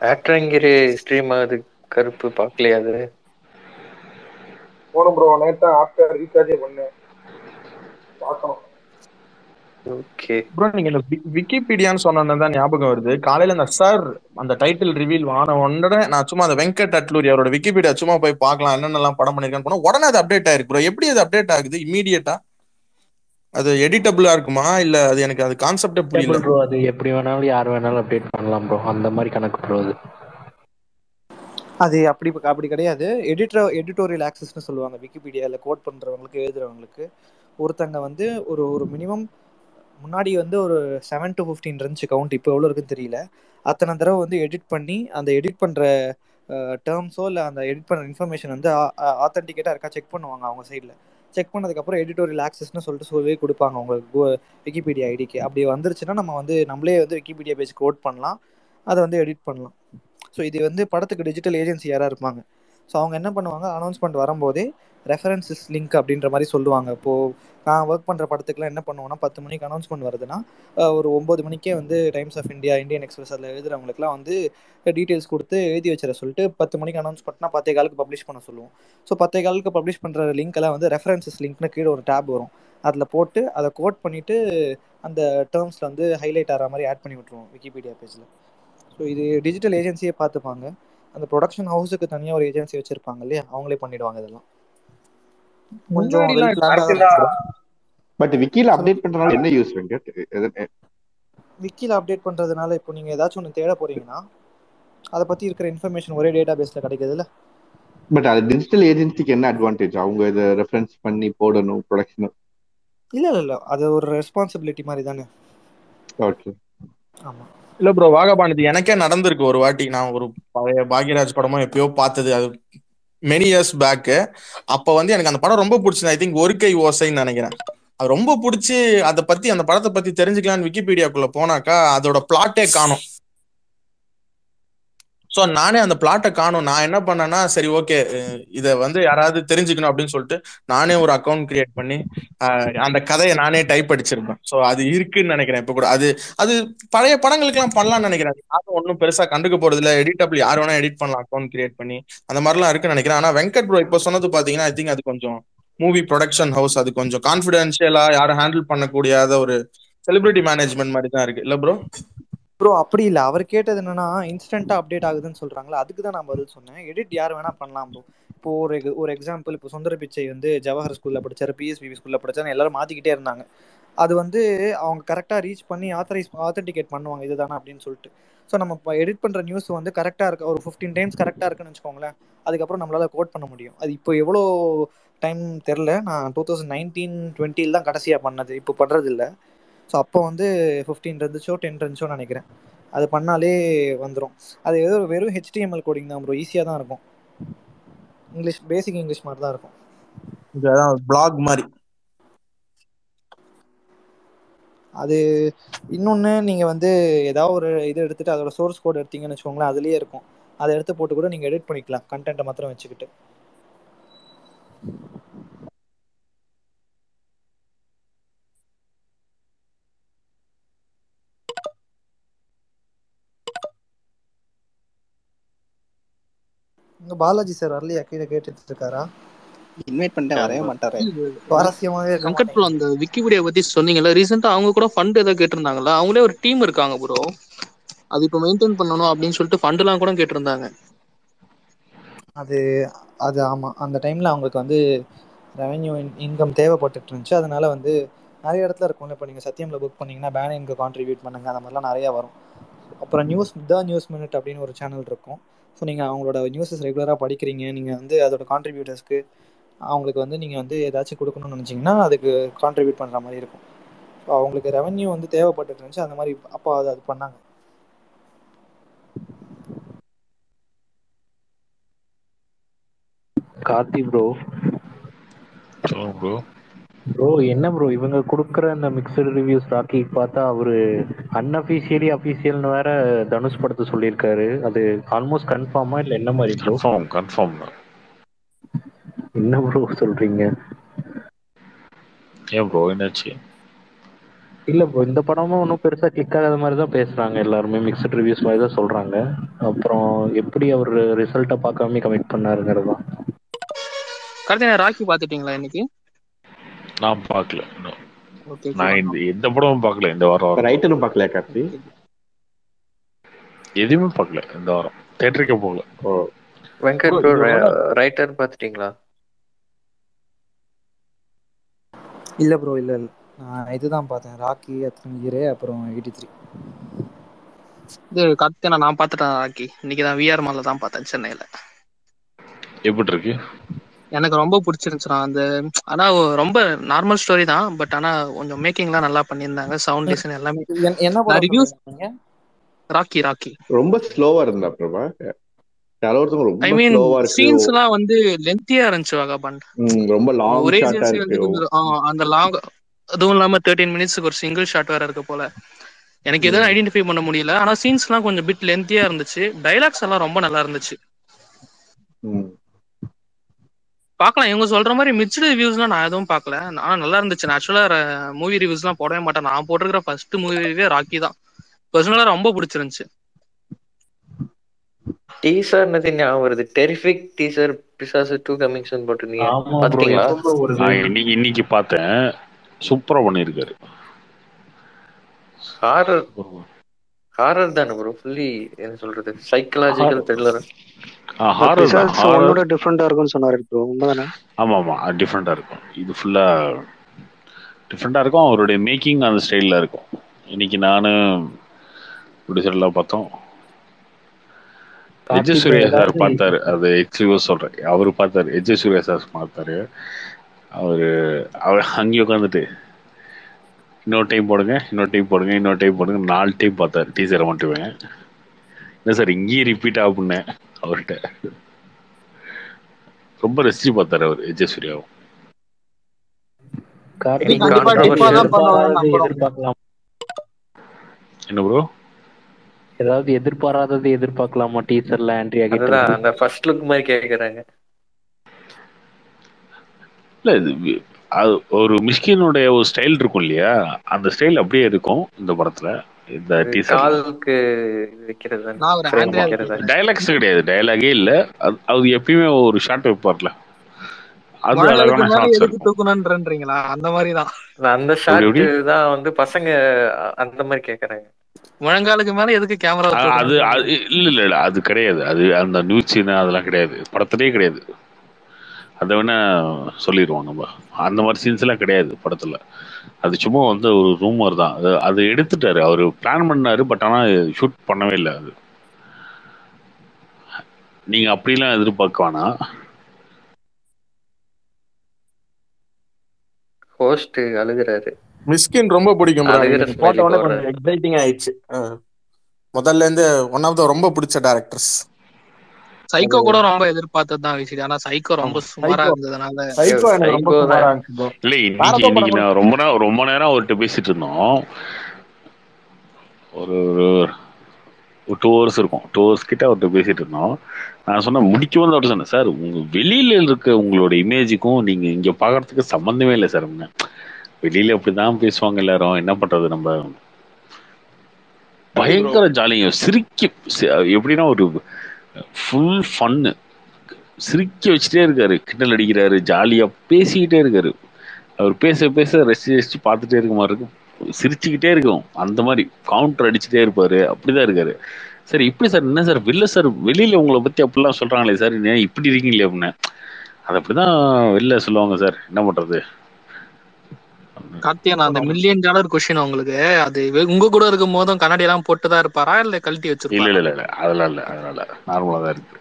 [SPEAKER 2] ஆக்டரங்கிரி ஸ்ட்ரீம் ஆகுது. கருப்பு பார்க்கலையா அது.
[SPEAKER 15] போகணும் ப்ரோ. நேற்று ஆஃப்டர் ரீசார்ஜே பண்ணேன். பார்க்கணும்.
[SPEAKER 2] ஓகே
[SPEAKER 5] ப்ரோ நீங்க இந்த விக்கிபீடியான்னு சொன்னோன்னு தான் ஞாபகம் வருது. காலையில அந்த சார் அந்த டைட்டில் ரிவீல் ஆன உடனே நான் சும்மா அந்த வெங்கட் அட்லூரி அவரோட விக்கிபீடியா சும்மா போய் பார்க்கலாம் என்னென்னலாம் படம் பண்ணிருக்கான்னு போனா உடனே அது அப்டேட் ஆயிருக்கு ப்ரோ எப்படி அது அப்டேட் ஆகுது? இமீடியட்டா அது எடிட்டபிளா இருக்குமா? இல்ல அது எனக்கு அது கான்செப்டே புரியல.
[SPEAKER 6] ப்ரோ அது எப்படி வேணாலும் யார் வேணாலும் அப்டேட் பண்ணலாம் ப்ரோ அந்த மாதிரி கணக்கு ப்ரோ அது.
[SPEAKER 3] அது அப்படி அப்படி கிடையாது. எடிட்டர் எடிட்டோரியல் ஆக்சஸ்னு சொல்லுவாங்க விக்கிபீடியாவில் கோட் பண்ணுறவங்களுக்கு எழுதுறவங்களுக்கு. ஒருத்தங்க வந்து ஒரு ஒரு மினிமம் முன்னாடி வந்து ஒரு செவன் டு ஃபிஃப்டீன் இருந்துச்சு கவுண்ட் இப்போ எவ்வளோ இருக்குன்னு தெரியல. அத்தனை தடவை வந்து எடிட் பண்ணி அந்த எடிட் பண்ணுற டேர்ம்ஸோ இல்லை அந்த எடிட் பண்ணுற இன்ஃபர்மேஷன் வந்து ஆத்தென்டிகேட்டாக இருக்கா செக் பண்ணுவாங்க அவங்க சைடில் செக் பண்ணதுக்கப்புறம் எடிட்டோரியல் ஆக்சஸ்னு சொல்லிட்டு சொல்லி கொடுப்பாங்க உங்களுக்கு விக்கிபீடியா ஐடிக்கு அப்படி வந்துருச்சுன்னா நம்ம வந்து நம்மளே வந்து விக்கிபீடியா பேஜ் கோட் பண்ணலாம். அதை வந்து எடிட் பண்ணலாம். ஸோ இது வந்து படத்துக்கு டிஜிட்டல் ஏஜென்சி யாராக இருப்பாங்க. ஸோ அவங்க என்ன பண்ணுவாங்க? அனௌன்ஸ்மெண்ட் வரும்போதே ரெஃபரன்சஸ் லிங்க் அப்படின்ற மாதிரி சொல்லுவாங்க. இப்போது நான் ஒர்க் பண்ணுற படத்துக்குலாம் என்ன பண்ணுவோன்னா பத்து மணிக்கு அனௌன்ஸ்மெண்ட் வருதுன்னா ஒரு ஒம்பது மணிக்கே வந்து Times of India Indian Express அதில் எழுதுறவங்களுக்குலாம் வந்து டீட்டெயில்ஸ் கொடுத்து எழுதி வச்சிட சொல்லிட்டு பத்து மணிக்கு அனௌன்ஸ் பண்ணால் பத்தே காலுக்கு பப்ளிஷ் பண்ண சொல்லுவோம். ஸோ பத்தே காலுக்கு பப்ளிஷ் பண்ணுற லிங்க்கெல்லாம் வந்து ரெஃபரன்சஸ் லிங்க்னு கீழே ஒரு டேப் வரும். அதில் போட்டு அதை கோட் பண்ணிவிட்டு அந்த டேர்ம்ஸில் வந்து ஹைலைட் ஆகிற மாதிரி ஆட் பண்ணி விட்ருவோம் விக்கிபீடியா பேஜில் ஸோ இது டிஜிட்டல் ஏஜென்சியே பார்த்துப்பாங்க. அந்த ப்ரொடக்ஷன் ஹவுஸுக்கு தனியாக ஒரு ஏஜென்சி வச்சுருப்பாங்க இல்லையா? அவங்களே பண்ணிடுவாங்க இதெல்லாம். கொஞ்சம்
[SPEAKER 4] பட் விக்கில அப்டேட் பண்றதுனால என்ன யூஸ் வெங்கட் எது-
[SPEAKER 3] விக்கியில் அப்டேட் பண்ணுறதுனால இப்போ நீங்கள் ஏதாச்சும் ஒன்று தேட போகிறீங்கன்னா அதை பற்றி இருக்கிற இன்ஃபர்மேஷன் ஒரே டேட்டா பேஸில் கிடைக்குதுல்ல
[SPEAKER 4] பட் அது டிஜிட்டல் ஏஜென்சிக்கு என்ன அட்வான்டேஜ் அவங்க இதை ரெஃபரன்ஸ் பண்ணி போடணும் ப்ரொடக்ஷன்
[SPEAKER 3] இல்லை இல்லை இல்லை. அது ஒரு ரெஸ்பான்சிபிலிட்டி மாதிரி தானே.
[SPEAKER 4] ஓகே
[SPEAKER 3] ஆமாம்
[SPEAKER 5] இல்ல ப்ரோ வாகபான் எனக்கே நடந்திருக்கு ஒரு வாட்டி. நான் ஒரு பழைய பாக்யராஜ் படமோ எப்பயோ பார்த்தது. அது மெனி இயர்ஸ் பேக்கு அப்ப வந்து எனக்கு அந்த படம் ரொம்ப பிடிச்சது ஐ திங்க் ஒரு கை ஓசைன்னு நினைக்கிறேன். அது ரொம்ப பிடிச்சி அதை பத்தி அந்த படத்தை பத்தி தெரிஞ்சுக்கலாம்னு விக்கிபீடியாக்குள்ள போனாக்கா அதோட பிளாட்டே காணும். சோ நானே அந்த பிளாட்டை காணும். நான் என்ன பண்ணேன்னா சரி ஓகே இதை வந்து யாராவது தெரிஞ்சுக்கணும் அப்படின்னு சொல்லிட்டு நானே ஒரு அக்கௌண்ட் கிரியேட் பண்ணி அந்த கதையை நானே டைப் அடிச்சிருப்பேன். சோ அது இருக்குன்னு நினைக்கிறேன் இப்ப கூட. அது அது பழைய படங்களுக்கு எல்லாம் பண்ணலாம்னு நினைக்கிறேன். யாரும் ஒன்றும் பெருசா கண்டுக்க போறது இல்ல. எடிட்டபிள் யார் வேணா எடிட் பண்ணலாம் அக்கௌண்ட் கிரியேட் பண்ணி அந்த மாதிரிலாம் இருக்குன்னு நினைக்கிறேன். ஆனா வெங்கட் ப்ரோ இப்போ சொன்னது பாத்தீங்கன்னா ஐ திங்க் அது கொஞ்சம் மூவி ப்ரொடக்ஷன் ஹவுஸ் அது கொஞ்சம் கான்ஃபிடென்ஷியலா யாரும் ஹேண்டில் பண்ணக்கூடியாத ஒரு செலிபிரிட்டி மேனேஜ்மெண்ட் மாதிரி தான் இருக்கு. இல்ல ப்ரோ
[SPEAKER 3] ப்ரோ அப்படி இல்லை. அவர் கேட்டது என்னன்னா இன்ஸ்டன்ட்டாக அப்டேட் ஆகுதுன்னு சொல்கிறாங்களா அதுக்கு தான் நான் பதில் சொன்னேன். எடிட் யார் வேணால் பண்ணலாம் ப்ரோ இப்போ ஒரு ஒரு எக்ஸாம்பிள் இப்போ சுந்தர பிச்சை வந்து ஜவஹர் ஸ்கூலில் படித்தார் பிஎஸ்பிபி ஸ்கூலில் படிச்சாரு எல்லாரும் மாற்றிக்கிட்டே இருந்தாங்க. அது வந்து அவங்க கரெக்டாக ரீச் பண்ணி ஆத்தரைஸ் ஆத்தென்டிகேட் பண்ணுவாங்க. இதுதானே அப்படின்னு சொல்லிட்டு. ஸோ நம்ம இப்போ எடிட் பண்ணுற நியூஸ் வந்து கரெக்டாக இருக்க. ஒரு ஃபிஃப்டீன் டைம்ஸ் கரெக்டாக இருக்குன்னு வச்சுக்கோங்களேன் அதுக்கப்புறம் நம்மளால் கோட் பண்ண முடியும். அது இப்போ எவ்வளோ டைம் தெரில நான் டூ தௌசண்ட் நைன்டீன் டுவெண்ட்டியில் தான் கடைசியாக பண்ணது. இப்போ பண்ணுறது இல்லை ஸோ அப்போ வந்து ஃபிஃப்டீன் இருந்துச்சோ டென் இருந்துச்சோ நினைக்கிறேன். அது பண்ணாலே வந்துடும் அது ஏதோ வெறும் ஹெச்டிஎம்எல் கோடிங் தான் ப்ரோ ஈஸியாக தான் இருக்கும். இங்கிலீஷ் பேசிக் இங்கிலீஷ் மாதிரி தான் இருக்கும்.
[SPEAKER 5] இது பிளாக் மாதிரி.
[SPEAKER 3] அது இன்னொன்று நீங்கள் வந்து ஏதாவது ஒரு இது எடுத்துட்டு அதோட சோர்ஸ் கோட் எடுத்தீங்கன்னு வச்சுக்கோங்களேன் அதுலேயே இருக்கும். அதை எடுத்து போட்டு கூட நீங்கள் எடிட் பண்ணிக்கலாம். கண்டென்ட்டை மாத்திரம் வச்சுக்கிட்டு இங்க பாலாஜி சார் வரலையா கீழே கேட்டுட்டு இருக்காரா
[SPEAKER 9] இன்வைட் பண்ணிட்டேன் வரவே மாட்டாரு.
[SPEAKER 3] சுவாரஸ்யமாவே
[SPEAKER 16] வெங்கட் ப்ரோ அந்த விக்கிபீடியா பத்தி சொன்னீங்கல்ல ரீசெண்டா அவங்க கூட ஃபண்ட் ஏதோ கேட்டிருந்தாங்கல்ல அவங்களே ஒரு டீம் இருக்காங்க ப்ரோ அது இப்போ மெயின்டைன் பண்ணணும் அப்படின்னு சொல்லிட்டு ஃபண்ட் எல்லாம் கூட கேட்டிருந்தாங்க.
[SPEAKER 3] அது அது ஆமாம் அந்த டைமில் அவங்களுக்கு வந்து ரெவென்யூ இன்கம் தேவைப்பட்டுட்டு இருந்துச்சு அதனால வந்து நிறைய இடத்துல இருக்கும்ல. இப்போ நீங்கள் சத்தியமில் புக் பண்ணீங்கன்னா பேனருக்கு கான்ட்ரிபியூட் பண்ணுங்க. அந்த மாதிரிலாம் நிறையா வரும். அப்புறம் நியூஸ் த நியூஸ் மினிட் அப்படின்னு ஒரு சேனல் இருக்கும். ஸோ நீங்கள் அவங்களோட நியூஸஸ் ரெகுலராக படிக்கிறீங்க. நீங்கள் வந்து அதோட கான்ட்ரிபியூட்டர்ஸ்க்கு அவங்களுக்கு வந்து நீங்கள் வந்து ஏதாச்சும் கொடுக்கணும்னு நினச்சிங்கன்னா அதுக்கு கான்ட்ரிபியூட் பண்ணுற மாதிரி இருக்கும். ஸோ அவங்களுக்கு ரெவன்யூ வந்து தேவைப்பட்டு இருந்துச்சு. அந்த மாதிரி அப்போ அது அது பண்ணாங்க.
[SPEAKER 6] கார்த்தி ப்ரோ
[SPEAKER 8] சொல்லுங்க ப்ரோ
[SPEAKER 6] ப்ரோ என்ன ப்ரோ இவங்க கொடுக்குற அந்த மிக்சடு ரிவ்யூஸ் ராக்கி பார்த்தா அவரு அன்அஃபீஷியலி அஃபீஷியல்னு வேற தனுஷ் படத்தை சொல்லியிருக்காரு. அது ஆல்மோஸ்ட் கன்ஃபார்மா இல்லை என்ன மாதிரி ப்ரோ
[SPEAKER 8] கன்ஃபார்ம் கன்ஃபார்ம் தான்
[SPEAKER 6] என்ன ப்ரோ சொல்றீங்க?
[SPEAKER 8] ஏன் ப்ரோ என்னாச்சு?
[SPEAKER 6] இல்ல ப்ரோ இந்த படமும் ஒன்றும் பெருசா கிளிக் ஆகாத மாதிரி தான் பேசுறாங்க எல்லாருமே. மிக்சட் ரிவ்யூஸ் மாதிரி தான் சொல்றாங்க. அப்புறம் எப்படி அவர் ரிசல்ட்டை பார்க்காம கமிட் பண்ணாருங்கிறது தான்
[SPEAKER 16] கரெக்டா ராக்கி பாத்துட்டீங்களா இன்னைக்கு?
[SPEAKER 8] நான் பார்க்கல நான் இந்த எந்த படமும் பார்க்கல இந்த வாரம்.
[SPEAKER 17] ரைட்டரும் பார்க்கல கார்த்தி?
[SPEAKER 8] எதுவுமே பார்க்கல இந்த வாரம். தேட்டருக்கே போகல.
[SPEAKER 2] வெங்கட் ரைட்டர் பார்த்துட்டீங்களா
[SPEAKER 3] இல்லை ப்ரோ இல்லை இல்லை. நான் இதுதான் பார்த்தேன். ராக்கி அத்தனை இயரு அப்புறம் எயிட்டி த்ரீ
[SPEAKER 16] இது கத்தினா நான் பார்த்துட்டேன் ராக்கி. இன்னைக்கு தான் விஆர் மால்ல தான் பார்த்தேன் சென்னையில.
[SPEAKER 8] எப்படி இருக்கு?
[SPEAKER 16] எனக்கு ரொம்ப பிடிச்சிருந்துச்சு நான் அந்த ஆனா ரொம்ப நார்மல் ஸ்டோரி தான். பட் ஆனா கொஞ்சம் மேக்கிங்லாம் நல்லா பண்ணியிருந்தாங்க. சவுண்ட் டிசைன் எல்லாமே
[SPEAKER 3] என்ன
[SPEAKER 16] ரிவ்யூஸ் ராக்கி ராக்கி
[SPEAKER 17] ரொம்ப ஸ்லோவா இருந்தா பிரபா. யாரோ ஒருத்தவங்க
[SPEAKER 16] ஐ
[SPEAKER 17] ரொம்ப
[SPEAKER 16] மீன் எல்லாம் வந்து லென்த்தியா இருந்துச்சு வகபண்ட்
[SPEAKER 17] ம், ரொம்ப லாங்
[SPEAKER 16] ஒரே சீன்ஸ் அந்த லாங் அதுவும் இல்லாம தேர்ட்டின் மினிட்ஸ்க்கு ஒரு சிங்கிள் ஷாட் வேற இருக்கு போல. எனக்கு எதுவும் ஐடென்டிஃபை பண்ண முடியல. ஆனா சீன்ஸ் எல்லாம் கொஞ்சம் பிட் லென்த்தியா இருந்துச்சு. டைலாக்ஸ் எல்லாம் ரொம்ப நல்லா இருந்துச்சு.
[SPEAKER 17] ம்.
[SPEAKER 16] பார்க்கலாம் இவங்க சொல்ற மாதிரி மிக்சடு ரிவ்யூஸ்லாம் நான் எதுவும் பார்க்கல ஆனா நல்லா இருந்துச்சு. ஆக்சுவலா மூவி ரிவ்யூஸ்லாம் போடவே மாட்டேன். நான் போட்டிருக்கிற ஃபர்ஸ்ட் மூவி ரிவ்யூ ராக்கி தான். பர்சனலா ரொம்ப பிடிச்சிருந்துச்சு.
[SPEAKER 2] டீசர் ஞாபகம் வருது? Terrific teaser Pisasu two coming soon போட்டிருந்தீங்க.
[SPEAKER 8] இன்னைக்கு இன்னைக்கு பார்த்தேன். சூப்பரா பண்ணியிருக்காரு.
[SPEAKER 2] ஹாரர் ஹாரர் தானே ப்ரோ ஃபுல்லி என்ன சொல்றது? சைக்கலாஜிக்கல் த்ரில்லர்
[SPEAKER 8] ஹாரர் தான்
[SPEAKER 12] பிசாஸ்
[SPEAKER 8] ஹாரர்
[SPEAKER 12] ஒன்னோட டிஃப்ரெண்டா இருக்கும்னு சொன்னாரு ப்ரோ உண்மைதானே?
[SPEAKER 8] ஆமா ஆமா டிஃப்ரெண்டா இருக்கும். இது ஃபுல்லா டிஃப்ரெண்டா இருக்கும் அவருடைய மேக்கிங் அந்த ஸ்டைல்ல இருக்கும். இன்னைக்கு நானு ப்ரொடியூசர்லாம் பார்த்தோம். எஜ்
[SPEAKER 6] கார்த்தி ப்ரோ
[SPEAKER 8] சூர்யா சார் பார்த்தாரு அது எக்ஸ்க்ளூசிவ் சொல்றேன். அவரு பார்த்தாரு எஜ் சூர்யா சார் பார்த்தாரு. அவரு அவர் அங்கேயே உட்காந்துட்டு இன்னொரு டைம் போடுங்க இன்னொரு டைம் போடுங்க இன்னொரு டைம் போடுங்க நாலு டைம் பார்த்தாரு டீச்சரை மட்டுமே. இல்லை சார் இங்கேயும் ரிப்பீட் ஆகுனேன் அவர்கிட்ட. ரொம்ப ரசிச்சு பார்த்தாரு அவர் எஜ் சூர்யாவும் என்ன ப்ரோ
[SPEAKER 6] ஏதாவது எதிர்பாராதது எதிர்பார்க்கலாமா டீச்சர்ல ஆண்ட்ரியா கிட்ட?
[SPEAKER 2] அந்த ஃபர்ஸ்ட் லுக் மாதிரி கேக்குறாங்க.
[SPEAKER 8] இல்ல இது அது ஒரு மிஸ்கினுடைய ஒரு ஸ்டைல் இருக்கும் இல்லையா? அந்த ஸ்டைல் அப்படியே இருக்கும் இந்த படத்துல. இந்த
[SPEAKER 2] காலுக்கு வைக்கிறது
[SPEAKER 8] டைலாக்ஸ் கிடையாது. டைலாகே இல்ல. அது எப்பயுமே ஒரு ஷார்ட் வைப்பார்ல. அது அழகான ஷார்ட்ஸ்
[SPEAKER 16] தூக்கணும்ன்றீங்களா அந்த மாதிரி தான்
[SPEAKER 2] அந்த
[SPEAKER 8] எப்படி
[SPEAKER 2] தான் வந்து பசங்க அந்த மாதிரி கேக்குறாங்க.
[SPEAKER 16] முழங்காலுக்கு மேல எதுக்கு கேமரா
[SPEAKER 8] அது இல்ல இல்ல இல்ல. அது கிடையாது. அது அந்த நியூஸ் சீன் அதெல்லாம் கிடையாது. படத்திலே கிடையாது. அதை வேணா சொல்லிடுவோம் நம்ம. அந்த மாதிரி சீன்ஸ் எல்லாம் கிடையாது படத்துல. அது சும்மா வந்து ஒரு ரூமர் தான். அது அது எடுத்துட்டாரு. அவரு பிளான் பண்ணாரு பட் ஆனா ஷூட் பண்ணவே இல்லை அது. நீங்க அப்படிலாம் எதிர்பார்க்க வேணாம்.
[SPEAKER 2] ஹோஸ்ட் அழுகுறாரு.
[SPEAKER 5] மிஸ்கின் ரொம்ப பிடிக்கும் எக்ஸைட்டிங் ஆயிடுச்சு. முதல்ல இருந்து ஒன் ஆஃப் த ரொம்ப பிடிச்ச டேரக்டர்ஸ்
[SPEAKER 16] சைக்கோ கூட ரொம்ப எதிர்பார்த்தது தான் விசிடி ஆனா சைக்கோ ரொம்ப சுமாரா இருந்ததுனால
[SPEAKER 5] சைக்கோ எனக்கு ரொம்ப சுமாரா இருந்துச்சு
[SPEAKER 8] இல்ல இன்னைக்கு இன்னைக்கு நான் ரொம்ப நேரம் ரொம்ப நேரம் அவர்கிட்ட பேசிட்டு இருந்தோம். ஒரு ஒரு டூ ஹவர்ஸ் இருக்கும். டூ ஹவர்ஸ் கிட்ட அவர்கிட்ட பேசிட்டு இருந்தோம். நான் சொன்னேன் முடிக்கும் போது அவர் சொன்னேன் சார் உங்க வெளியில இருக்க உங்களோட இமேஜுக்கும் நீங்க இங்க பாக்குறதுக்கு சம்பந்தமே இல்லை சார். வெளியில அப்படிதான் பேசுவாங்க எல்லாரும். என்ன பண்றது நம்ம? பயங்கர ஜாலிங்க. சிரிக்க எப்படின்னா ஒரு ஃபுல் ஃபன்னு சிரிக்க வச்சுட்டே இருக்காரு. கிண்டல் அடிக்கிறாரு ஜாலியாக பேசிக்கிட்டே இருக்காரு. அவர் பேச பேச ரசிச்சு ரசிச்சு பார்த்துட்டே இருக்க மாதிரி இருக்கும். சிரிச்சுக்கிட்டே இருக்கும். அந்த மாதிரி கவுண்டர் அடிச்சுட்டே இருப்பாரு. அப்படிதான் இருக்காரு. சார் இப்படி சார் என்ன சார்? வெளில சார் வெளியில உங்களை பத்தி அப்படிலாம் சொல்றாங்களே சார். இப்படி இருக்கீங்களே அப்படின்னு. அது அப்படிதான் வெளில சொல்லுவாங்க சார். என்ன பண்றது?
[SPEAKER 16] கார்த்தியா நான் அந்த மில்லியன் டாலர் கொஸ்டின் உங்களுக்கு அது உங்க கூட இருக்கும் போதும் கண்ணாடி எல்லாம் போட்டுதான் இருப்பாரா? இல்ல கழட்டி
[SPEAKER 8] இல்ல
[SPEAKER 16] வச்சிருப்பாரா?
[SPEAKER 8] இல்ல இல்ல இல்ல அதெல்லாம் இல்ல இல்ல. நார்மலா தான் இருக்கு.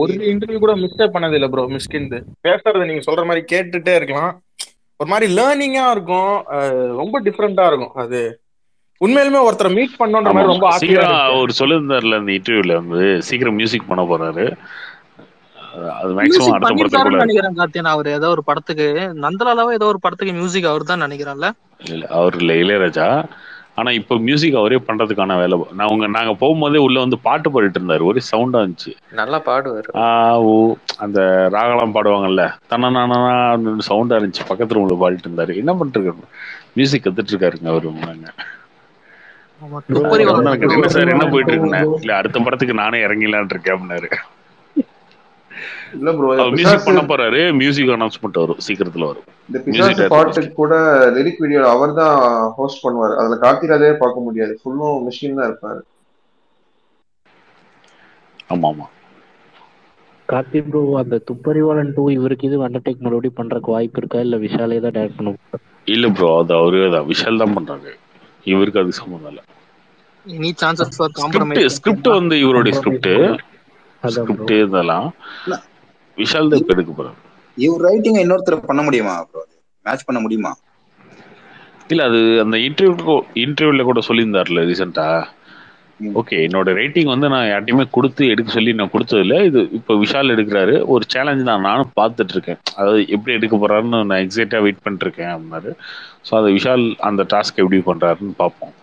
[SPEAKER 5] ஒரு இன்டர்வியூ கூட மிஸ்டே பண்ணது இல்ல ப்ரோ மிஸ்கின்து பேசுறது நீங்க சொல்ற மாதிரி கேட்டுட்டே இருக்கலாம். ஒரு மாதிரி லேர்னிங்கா இருக்கும். ரொம்ப டிஃப்ரெண்டா இருக்கும். அது உண்மையிலுமே ஒருத்தரை மீட் பண்ணோன்ற மாதிரி ரொம்ப
[SPEAKER 8] சீக்கிரம் அவர் சொல்லியிருந்தார்ல அந்த இன்டர்வியூல வந்து சீக்கிரம் மியூசிக் பண்ண போறாரு. அது மேக்ஸிமம் அடுத்த
[SPEAKER 16] நினைக்கிறேன் கார்த்தியா அவர் ஏதோ ஒரு படத்துக்கு நந்தலாலாவோ ஏதோ ஒரு படத்துக்கு மியூசிக் அவர் தான் நினைக்கிறேன்ல?
[SPEAKER 8] இல்ல அவர் இல்ல இளையராஜா. ஆனா இப்போ மியூசிக் அவரே பண்றதுக்கான வேலை. நான் உங்க நாங்க போகும்போதே உள்ள வந்து பாட்டு பாடிட்டு இருந்தாரு. ஒரே சவுண்டா இருந்துச்சு.
[SPEAKER 2] நல்லா பாடுவாரு.
[SPEAKER 8] ஆ ஓ அந்த ராகலாம் பாடுவாங்கல்ல. தன்னா சவுண்டா இருந்துச்சு. பக்கத்துல உள்ள பாடிட்டு இருந்தாரு. என்ன பண்ணிட்டு இருக்காரு மியூசிக் கத்துட்டு இருக்காருங்க அவரு நாங்க என்ன சார் என்ன போயிட்டு இருக்குன்னு இல்ல அடுத்த படத்துக்கு நானே இறங்கிலான் இருக்கேன் அப்படின்னாரு.
[SPEAKER 4] இல்ல ப்ரோ
[SPEAKER 8] மியூசிக் பண்ண போறாரு மியூசிக் அனௌன்ஸ்மெண்ட் வரும் சீக்கிரத்துல வரும்.
[SPEAKER 4] இந்த பிசாசு பாட்டுக்கு கூட லிரிக் வீடியோ அவர் தான் ஹோஸ்ட் பண்ணுவாரு. அதுல கார்த்திராஜே பார்க்க முடியாது. ஃபுல்லும் மிஷின் தான் இருப்பாரு.
[SPEAKER 8] ஆமா ஆமா
[SPEAKER 6] கார்த்தி ப்ரோ அந்த துப்பறிவாளன் டூ இவருக்கு இது அண்டர்டேக் மறுபடியும் பண்றதுக்கு வாய்ப்பு இருக்கா? இல்ல விஷாலே தான் டைரக்ட் பண்ண?
[SPEAKER 8] இல்ல ப்ரோ அது அவரே தான். விஷால் தான் பண்றாங்க இவருக்கு அது சம்மந்தம் இல்ல.
[SPEAKER 16] Any chances for
[SPEAKER 8] script
[SPEAKER 16] compromise
[SPEAKER 8] script வந்து இவருடைய ஸ்கிரிப்ட் ஸ்கிரிப்ட் இதெல்லாம். விஷால் தான் இப்ப எடுக்க போறாரு.
[SPEAKER 11] இவர் ரைட்டிங் இன்னொருத்தர் பண்ண முடியுமா ப்ரோ மேட்ச் பண்ண முடியுமா?
[SPEAKER 8] இல்ல அது அந்த இன்டர்வியூ இன்டர்வியூல கூட சொல்லியிருந்தார்ல ரீசெண்டா ஓகே என்னோட ரேட்டிங் வந்து நான் யார்ட்டையுமே கொடுத்து எடுக்க சொல்லி நான் கொடுத்ததில்ல. இது இப்போ விஷால் எடுக்கிறாரு. ஒரு சேலஞ்ச் தான். நானும் பார்த்துட்டு இருக்கேன் அதாவது எப்படி எடுக்க போறாருன்னு நான் எக்ஸைட்டா வெயிட் பண்ணிட்டு இருக்கேன் அப்படின்னாரு. ஸோ அதை விஷால் அந்த டாஸ்க் எப்படி பண்றாருன்னு பார்ப்போம்.